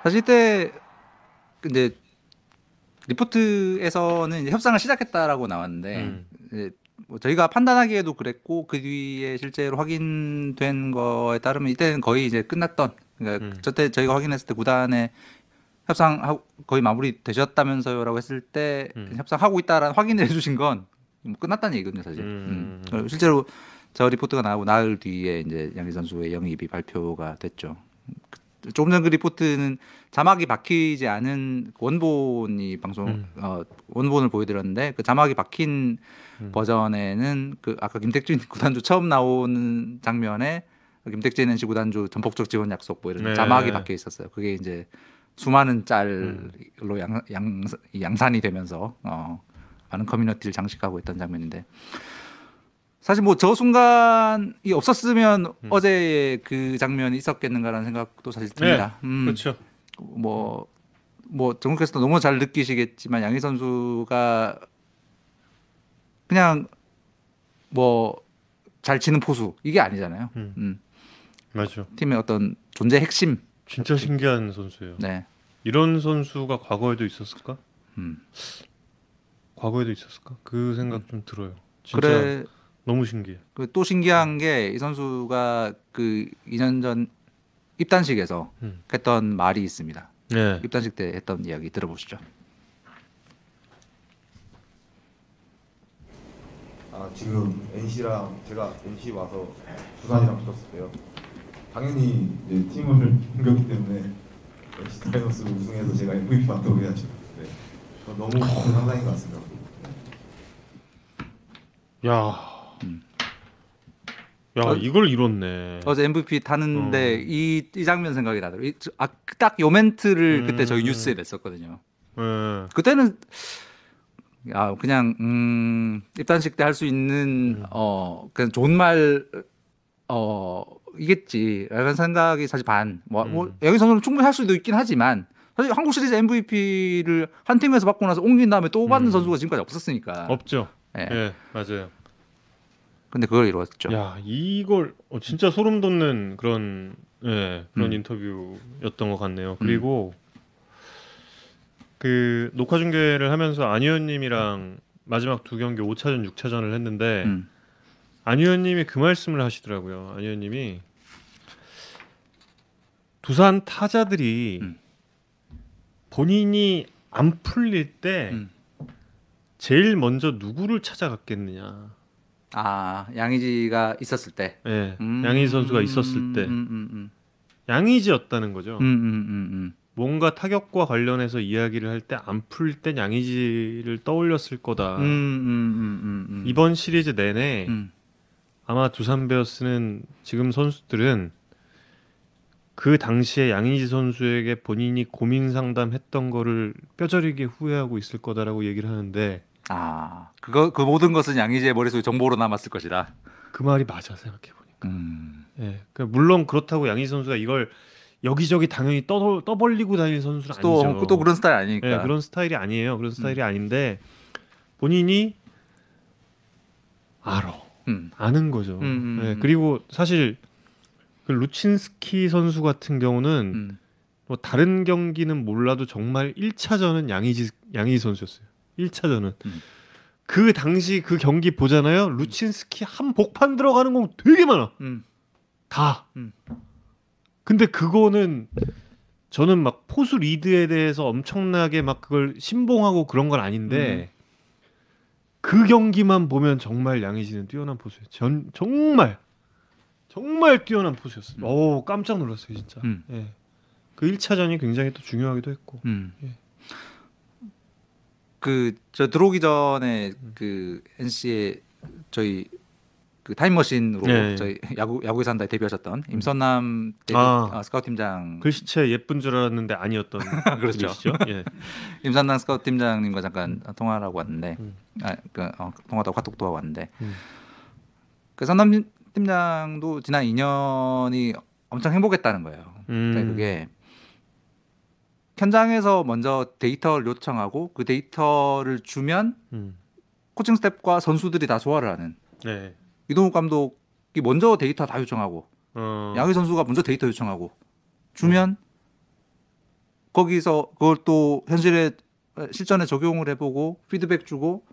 사실 이때 근데 리포트에서는 협상을 시작했다라고 나왔는데 음. 뭐 저희가 판단하기에도 그랬고 그 뒤에 실제로 확인된 거에 따르면 이때는 거의 이제 끝났던 그러니까 음. 저때 저희가 확인했을 때 구단에 협상 거의 마무리 되셨다면서요라고 했을 때 음. 협상하고 있다라는 확인을 해주신 건 뭐 끝났다는 얘기거든요 사실. 음. 음. 실제로 저 리포트가 나오고 나흘 뒤에 이제 양희 선수의 영입이 발표가 됐죠. 그- 조금 전 그 리포트는 자막이 박히지 않은 원본이 방송 음. 어, 원본을 보여드렸는데 그 자막이 박힌 음. 버전에는 그 아까 김택진 구단주 처음 나오는 장면에 김택진 NC 구단주 전폭적 지원 약속 뭐 이런 네. 자막이 박혀 있었어요. 그게 이제 수많은 짤로 양, 양, 양산이 되면서 어, 많은 커뮤니티를 장식하고 있던 장면인데 사실 뭐 저 순간이 없었으면 어제의 그 장면이 있었겠는가라는 생각도 사실 듭니다. 음, 그렇죠. 뭐, 뭐 정국께서도 너무 잘 느끼시겠지만 양희 선수가 그냥 뭐 잘 치는 포수 이게 아니잖아요. 음. 음, 맞죠. 팀의 어떤 존재 핵심. 진짜 신기한 선수예요. 네. 이런 선수가 과거에도 있었을까? 음. 과거에도 있었을까? 그 생각 좀 들어요. 진짜 그래 너무 신기해. 그또 신기한 게 이 선수가 그 2년 전 입단식에서 음. 했던 말이 있습니다. 네. 입단식 때 했던 이야기 들어보시죠. 아 지금 NC랑 제가 NC 와서 부산이랑 붙었을 때요. 당연히 이제 팀을 옮겼기 때문에 NC 다이노스 우승해서 제가 MVP 맡아고 해야죠. 네. 저 너무 큰 상상인 것 같습니다. 야. 야, 어- 이걸 이뤘네. 어제 MVP 타는데 어. 이, 이 장면 생각이 나더라고요. 아, 딱 요 멘트를 그때 저희 음. 뉴스에 냈었거든요. 예. 그때는 아 그냥 음, 입단식 때 할 수 있는 음. 어 그냥 좋은 말 어, 이겠지. 라는 생각이 사실 반. 뭐, 뭐 음. 여기 선수는 충분히 할 수도 있긴 하지만 사실 한국 시리즈 MVP를 한 팀에서 받고 나서 옮긴 다음에 또 받는 음. 선수가 지금까지 없었으니까. 없죠. 예. 예, 맞아요. 근데 그걸 이루었죠. 야, 이걸 어, 진짜 소름 돋는 그런 예, 그런 음. 인터뷰였던 것 같네요. 그리고 그 녹화 중계를 하면서 안 의원님이랑 마지막 두 경기 5차전, 6차전을 했는데 음. 안 의원님이 그 말씀을 하시더라고요. 안 의원님이 두산 타자들이 음. 본인이 안 풀릴 때 음. 제일 먼저 누구를 찾아갔겠느냐. 아 양의지가 있었을 때. 예, 음. 양희 선수가 있었을 때 음, 음, 음. 양의지였다는 거죠. 음, 음, 음, 음. 뭔가 타격과 관련해서 이야기를 할 때 안 풀 땐 양의지를 떠올렸을 거다. 음, 음, 음, 음, 음. 이번 시리즈 내내 음. 아마 두산 베어스는 지금 선수들은 그 당시에 양의지 선수에게 본인이 고민 상담했던 거를 뼈저리게 후회하고 있을 거다라고 얘기를 하는데 아, 그거 그 모든 것은 양의지의 머릿속에 정보로 남았을 것이다. 그 말이 맞아 생각해 보니까. 음. 예, 그러니까 물론 그렇다고 양의지 선수가 이걸 여기저기 당연히 떠 떠벌리고 다니는 선수는 또, 아니죠. 또 그런 스타일 아니니까. 예, 그런 스타일이 아니에요. 그런 스타일이 아닌데 본인이 알아. 음. 아는 거죠. 음, 음, 예, 음. 그리고 사실 그 루친스키 선수 같은 경우는 음. 뭐 다른 경기는 몰라도 정말 1차전은 양의지 양의지 선수였어요. 1차전은 음. 그 당시 그 경기 보잖아요. 루친스키 한 복판 들어가는 공 되게 많아. 음. 다. 음. 근데 그거는 저는 막 포수 리드에 대해서 엄청나게 막 그걸 신봉하고 그런 건 아닌데 그 경기만 보면 정말 양의지는 뛰어난 포수예요. 전 정말 정말 뛰어난 포수였어요. 음. 오 깜짝 놀랐어요 진짜. 음. 예. 그 1차전이 굉장히 또 중요하기도 했고. 음. 예. 그 저 들어오기 전에 그 NC의 저희 그 타임머신으로 네. 저희 야구 야구에 산다에 데뷔하셨던 임선남 데뷔, 아. 아, 스카우트 팀장 글씨체 예쁜 줄 알았는데 아니었던 그렇죠. 예. 임선남 스카우트 팀장님과 잠깐 통화를 하고 왔는데 음. 아, 그, 어, 통화도 카톡도 하고 왔는데 음. 그 선남 팀장도 지난 2년이 엄청 행복했다는 거예요. 음. 그러니까 그게 현장에서 먼저 데이터를 요청하고 그 데이터를 주면 음. 코칭 스태프와 선수들이 다 소화를 하는 네. 이동욱 감독이 먼저 데이터 다 요청하고 어. 양의지 선수가 먼저 데이터 요청하고 주면 거기서 그걸 또 현실에 실전에 적용을 해보고 피드백 주고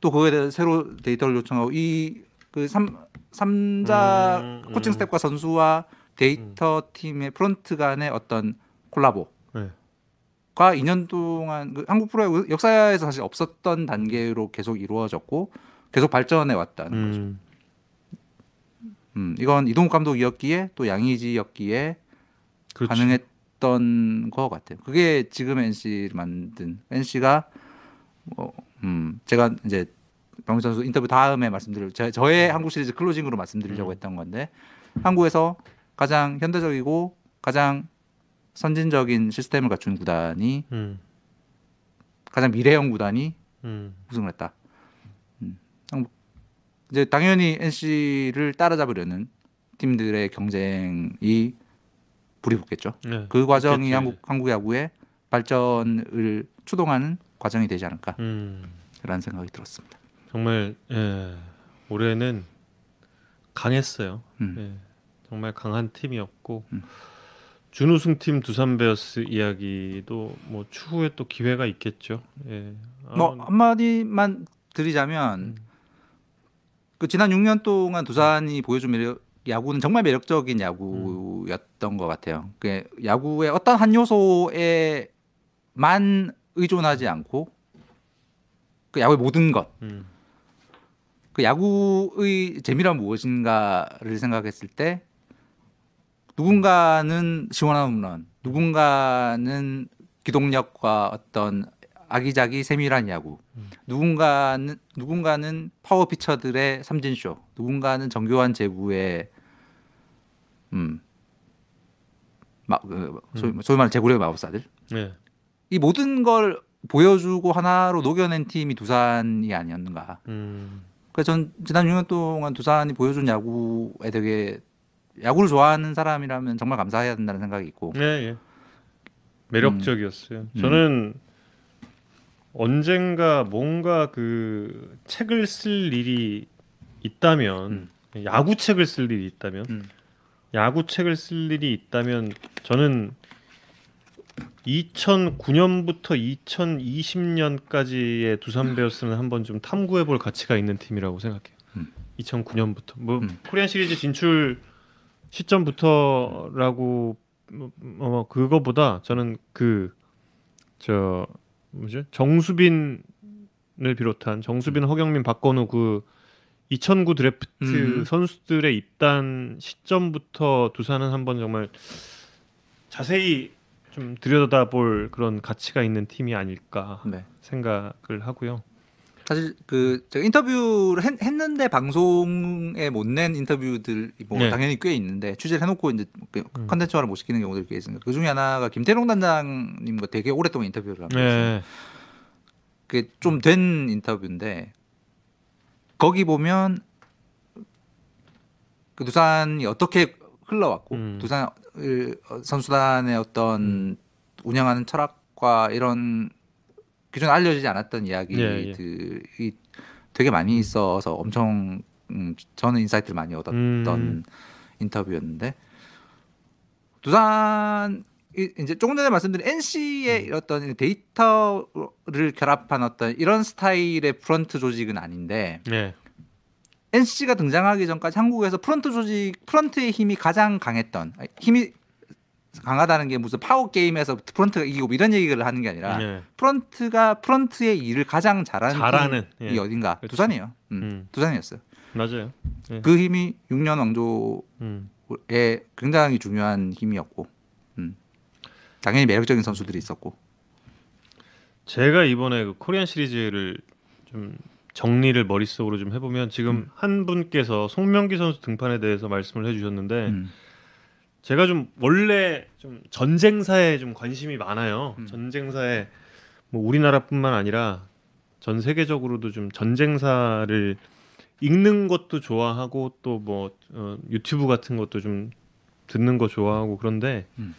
또 그거에 대해 새로 데이터를 요청하고 이그 삼자 음, 음. 코칭 스태프와 선수와 데이터 팀의 프론트 간의 어떤 콜라보 네. 가 2년 동안 그 한국 프로의 역사에서 사실 없었던 단계로 계속 이루어졌고 계속 발전해 왔다는 거죠. 음. 음, 이건 이동욱 감독이었기에 또 양의지였기에 그렇죠. 가능했던 것 같아요. 그게 지금 NC를 만든 NC가 뭐, 음, 제가 이제 박민 선수 인터뷰 다음에 말씀드릴 제, 저의 한국 시리즈 클로징으로 말씀드리려고 음. 했던 건데 한국에서 가장 현대적이고 가장 선진적인 시스템을 갖춘 구단이 음. 가장 미래형 구단이 음. 우승을 했다. 음. 한국- 이제 당연히 NC를 따라잡으려는 팀들의 경쟁이 불이 붙겠죠. 네. 그 과정이 한국 한국 야구의 발전을 추동하는 과정이 되지 않을까라는 음. 생각이 들었습니다. 정말 예, 올해는 강했어요. 음. 예, 정말 강한 팀이었고 음. 준우승팀 두산 베어스 이야기도 뭐 추후에 또 기회가 있겠죠. 예. 아, 뭐 한마디만 드리자면 음. 그 지난 6년 동안 두산이 보여준 매력 야구는 정말 매력적인 야구였던 것 같아요. 그 야구의 어떤 한 요소에만 의존하지 않고 그 야구의 모든 것, 음. 그 야구의 재미란 무엇인가를 생각했을 때 누군가는 시원한 홈런, 누군가는 기동력과 어떤 아기자기 세밀한 야구, 누군가는 누군가는 파워 피처들의 삼진쇼, 누군가는 정교한 제구의 음, 마, 그, 소위, 소위 말하는 제구력의 마법사들 예. 이 모든 걸 보여주고 하나로 녹여낸 팀이 두산이 아니었는가. 음. 그래서 전 지난 6년 동안 두산이 보여준 야구에 되게 야구를 좋아하는 사람이라면 정말 감사해야 된다는 생각이 있고 예, 예. 매력적이었어요. 음. 저는 언젠가 뭔가 그 책을 쓸 일이 있다면 야구 책을 쓸 일이 있다면 음. 야구 책을 쓸 일이 있다면 저는 2009년부터 2020년까지의 두산 베어스는 한번 좀 탐구해 볼 가치가 있는 팀이라고 생각해요. 음. 2009년부터 뭐 음. 코리안 시리즈 진출 시점부터라고 뭐, 뭐 그거보다 저는 그 저 뭐죠 정수빈을 비롯한 정수빈 허경민 박건우 그 2009 드래프트 음. 선수들의 입단 시점부터 두산은 한번 정말 자세히 좀 들여다볼 그런 가치가 있는 팀이 아닐까 네. 생각을 하고요. 사실 그 제가 인터뷰를 했, 했는데 방송에 못 낸 인터뷰들 뭐 네. 당연히 꽤 있는데 취재를 해놓고 이제 그 음. 컨텐츠화를 못 시키는 경우들이 꽤 있습니다. 그 중에 하나가 김태룡 단장님과 되게 오랫동안 인터뷰를 하고 있어요. 네. 그게 좀 된 인터뷰인데 거기 보면 그 두산이 어떻게 흘러왔고 음. 두산 선수단의 어떤 운영하는 철학과 이런 기존에 알려지지 않았던 이야기들이 되게 많이 있어서 엄청 음, 저는 insight를 많이 얻었던 음. 인터뷰였는데 두산 이- 이제 조금 전에 말씀드린 NC의 음. 어떤 데이터를 결합한 어떤 이런 스타일의 프런트 조직은 아닌데 네. NC가 등장하기 전까지 한국에서 프런트 조직 프런트의 힘이 가장 강했던 힘이 강하다는 게 무슨 파워 게임에서 프런트가 이기고 뭐 이런 얘기를 하는 게 아니라 네. 프런트가 프런트의 일을 가장 잘하는 잘하는, 팀이 예. 어딘가 그렇죠. 두산이에요. 음, 음. 두산이었어요. 맞아요. 네. 그 힘이 6년 왕조의 음. 굉장히 중요한 힘이었고, 음. 당연히 매력적인 선수들이 있었고, 제가 이번에 그 코리안 시리즈를 좀 정리를 머릿속으로 좀 해보면 지금 음. 한 분께서 송명기 선수 등판에 대해서 말씀을 해주셨는데 음. 제가 좀 원래 좀 전쟁사에 좀 관심이 많아요. 음. 전쟁사에 뭐 우리나라뿐만 아니라 전 세계적으로도 좀 전쟁사를 읽는 것도 좋아하고 또뭐 어, 유튜브 같은 것도 좀 듣는 거 좋아하고 그런데 음.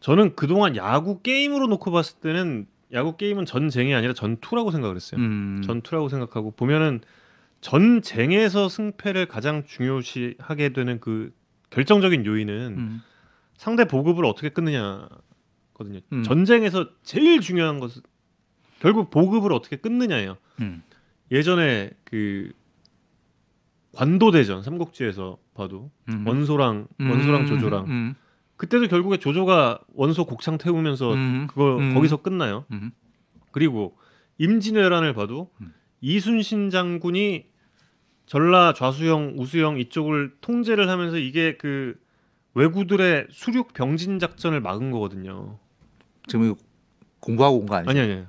저는 그동안 야구 게임으로 놓고 봤을 때는 야구 게임은 전쟁이 아니라 전투라고 생각을 했어요. 음. 전투라고 생각하고 보면은 전쟁에서 승패를 가장 중요시하게 되는 그 결정적인 요인은 음. 상대 보급을 어떻게 끊느냐거든요. 음. 전쟁에서 제일 중요한 것은 결국 보급을 어떻게 끊느냐예요. 음. 예전에 그 관도대전 삼국지에서 봐도 음. 원소랑 원소랑 음. 조조랑 음. 그때도 결국에 조조가 원소 곡창 태우면서 음. 그거 음. 거기서 끝나요. 음. 그리고 임진왜란을 봐도 음. 이순신 장군이 전라 좌수영 우수영 이쪽을 통제를 하면서 이게 그 왜구들의 수륙 병진 작전을 막은 거거든요. 지금 공부하고 온 거 아니죠? 아니 아니.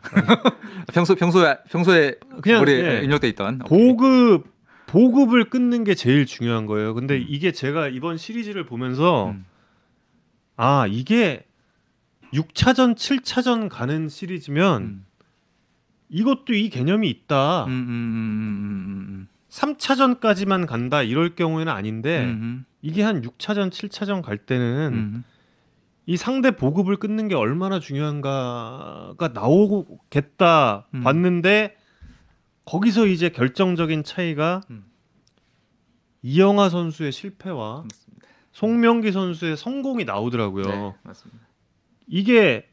평소 평소에 평소에 그냥 머리에 예. 입력돼 있던 보급 보급을 끊는 게 제일 중요한 거예요. 근데 이게 제가 이번 시리즈를 보면서 음. 아 이게 6차전 7차전 가는 시리즈면 음. 이것도 이 개념이 있다. 음, 음, 음, 음, 3차전까지만 간다 이럴 경우에는 음, 아닌데 음, 이게 한 6차전 7차전 갈 때는 음, 이 상대 보급을 끊는 게 얼마나 중요한가가 나오겠다 음. 봤는데 거기서 이제 결정적인 차이가 음. 이영하 선수의 실패와 맞습니다. 송명기 선수의 성공이 나오더라고요. 네, 맞습니다. 이게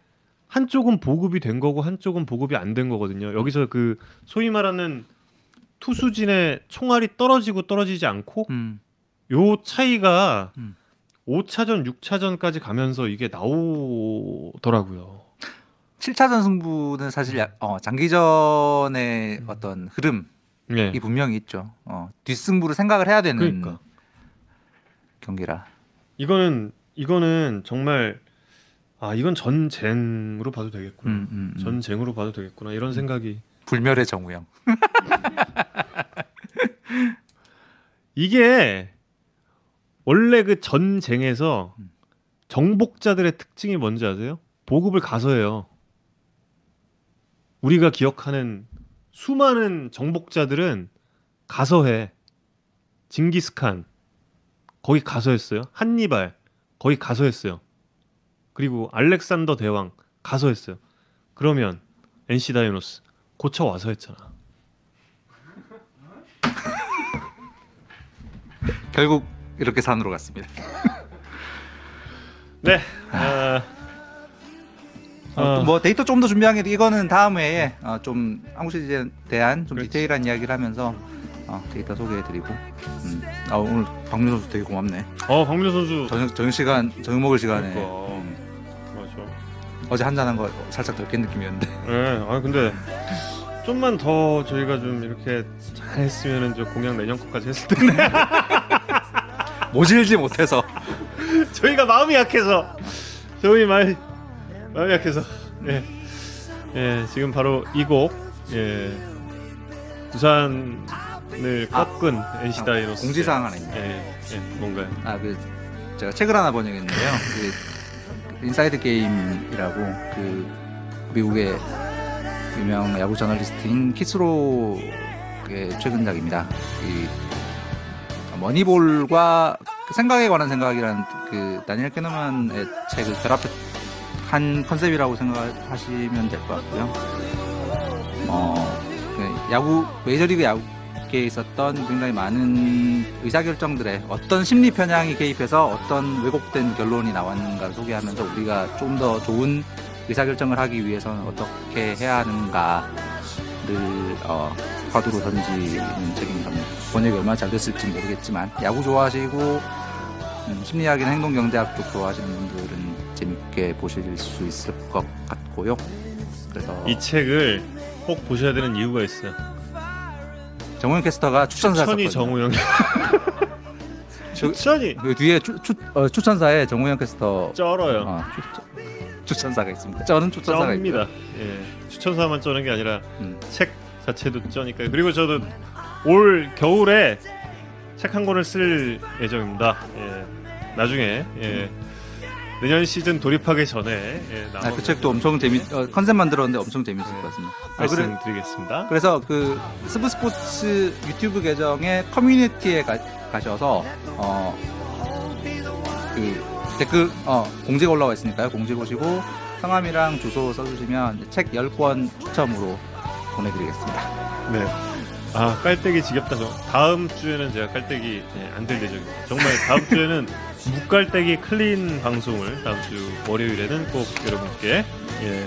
한쪽은 보급이 된 거고 한쪽은 보급이 안 된 거거든요. 여기서 그 소위 말하는 투수진의 총알이 떨어지고 떨어지지 않고 음, 요 차이가 음. 5차전, 6차전까지 가면서 이게 나오더라고요. 7차전 승부는 사실 야- 어, 장기전의 어떤 흐름이 예. 분명히 있죠. 어, 뒷승부를 생각을 해야 되는 그러니까 경기라. 이거는 이거는 정말 아 이건 전쟁으로 봐도 되겠구나. 음, 음, 음. 전쟁으로 봐도 되겠구나 이런 생각이 불멸의 정우영. 이게 원래 그 전쟁에서 음. 정복자들의 특징이 뭔지 아세요? 보급을 가서 해요. 우리가 기억하는 수많은 정복자들은 가서 해. 징기스칸 거기 가서 했어요. 한니발 거기 가서 했어요. 그리고 알렉산더 대왕 가서 했어요. 그러면 NC 다이노스 고쳐 와서 했잖아. 결국 이렇게 산으로 갔습니다. 네. 아, 어, 어. 또뭐 데이터 좀 더 준비한 게 이거는 다음 회에 어, 좀 한국 시리즈에 대한 좀 그렇지. 디테일한 이야기를 하면서 어, 데이터 소개해드리고 음. 아, 오늘 박민 선수 되게 고맙네. 어 박민호 선수 저녁 저녁 시간 저녁 먹을 시간에 그러니까. 음, 맞아. 어제 한잔 한 거 살짝 덜깬 느낌이었는데 네, 아 근데 좀만 더 저희가 좀 이렇게 잘했으면은 저 공약 내년 것까지 했을 텐데. 모질지 못해서. 저희가 마음이 약해서. 저희 많이 마음이 약해서. 예, 예 지금 바로 이 곡. 예, 부산을 꺾은 NC 다이노스. 공지사항 하나 있네요. 예, 예, 뭔가요? 아그 제가 책을 하나 번역했는데요. 그 인사이드 게임이라고 그 미국의 유명 야구 저널리스트인 키스 로의 최근작입니다. 이 머니볼과 그 생각에 관한 생각이라는 그 다니엘 카너먼의 책을 결합한 컨셉이라고 생각하시면 될 것 같고요. 어, 그 야구 메이저리그 야구계에 있었던 굉장히 많은 의사결정들에 어떤 심리 편향이 개입해서 어떤 왜곡된 결론이 나왔는가를 소개하면서 우리가 좀 더 좋은 의사결정을 하기 위해서는 어떻게 해야 하는가를 어, 화두로 던지는 책입니다. 뭐 번역이 얼마나 잘 됐을지 모르겠지만 야구 좋아하시고 음, 심리학이나 행동경제학 쪽 좋아하시는 분들은 재밌게 보실 수 있을 것 같고요. 그래서 이 책을 꼭 보셔야 되는 이유가 있어요. 정우영 캐스터가 추천사 천이 썼거든요. 정우영 추천이 그 뒤에 추, 추, 어, 추천사에 정우영 캐스터 쩔어요. 어, 추, 추천사가 있습니다. 저는 추천사가. 쩝니다. 예, 추천사만 쩌는 게 아니라 음. 책 자체도 쩌니까요. 그리고 저도 올 겨울에 책 한 권을 쓸 예정입니다. 예, 나중에 예, 내년 시즌 돌입하기 전에 예, 아, 그 책도 엄청 재밌 어, 컨셉 만들었는데 엄청 재밌을 것 같습니다. 아, 말씀드리겠습니다. 그래서 그 스브스 스포츠 유튜브 계정의 커뮤니티에 가, 가셔서 어, 그 댓글 어, 공지가 올라와 있으니까요. 공지 보시고 성함이랑 주소 써주시면 책 10권 추첨으로 보내드리겠습니다. 네. 아 깔때기 지겹다. 저 다음 주에는 제가 깔때기 예, 안될 예정입니다. 정말 다음 주에는 무깔때기 clean 방송을 다음 주 월요일에는 꼭 여러분께 예,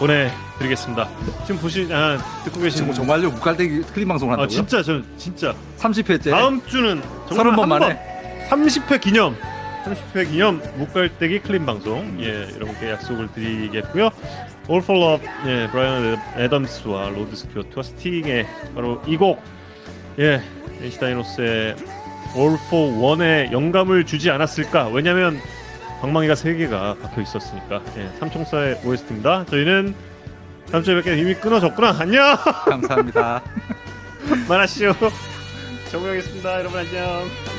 보내드리겠습니다. 지금 보시 아 듣고 계신 지금 정말요 무깔때기 clean 방송을 아 한다고요? 진짜 저 진짜 30회째 다음 주는 정말 서른 번한 만에 30회 기념 30회 기념 무깔때기 clean 방송 예 여러분께 약속을 드리겠고요. All for Love 예 브라이언 애덤스와 로드 스튜어트와 스팅의 바로 이 곡 예 NC 다이노스의 All for One에 영감을 주지 않았을까 왜냐면 방망이가 세 개가 박혀 있었으니까 예 삼총사의 OST입니다. 저희는 다음 주에 뵙게 이미 끊어졌구나 안녕 감사합니다. 만하시오 정우영이었습니다 여러분 안녕.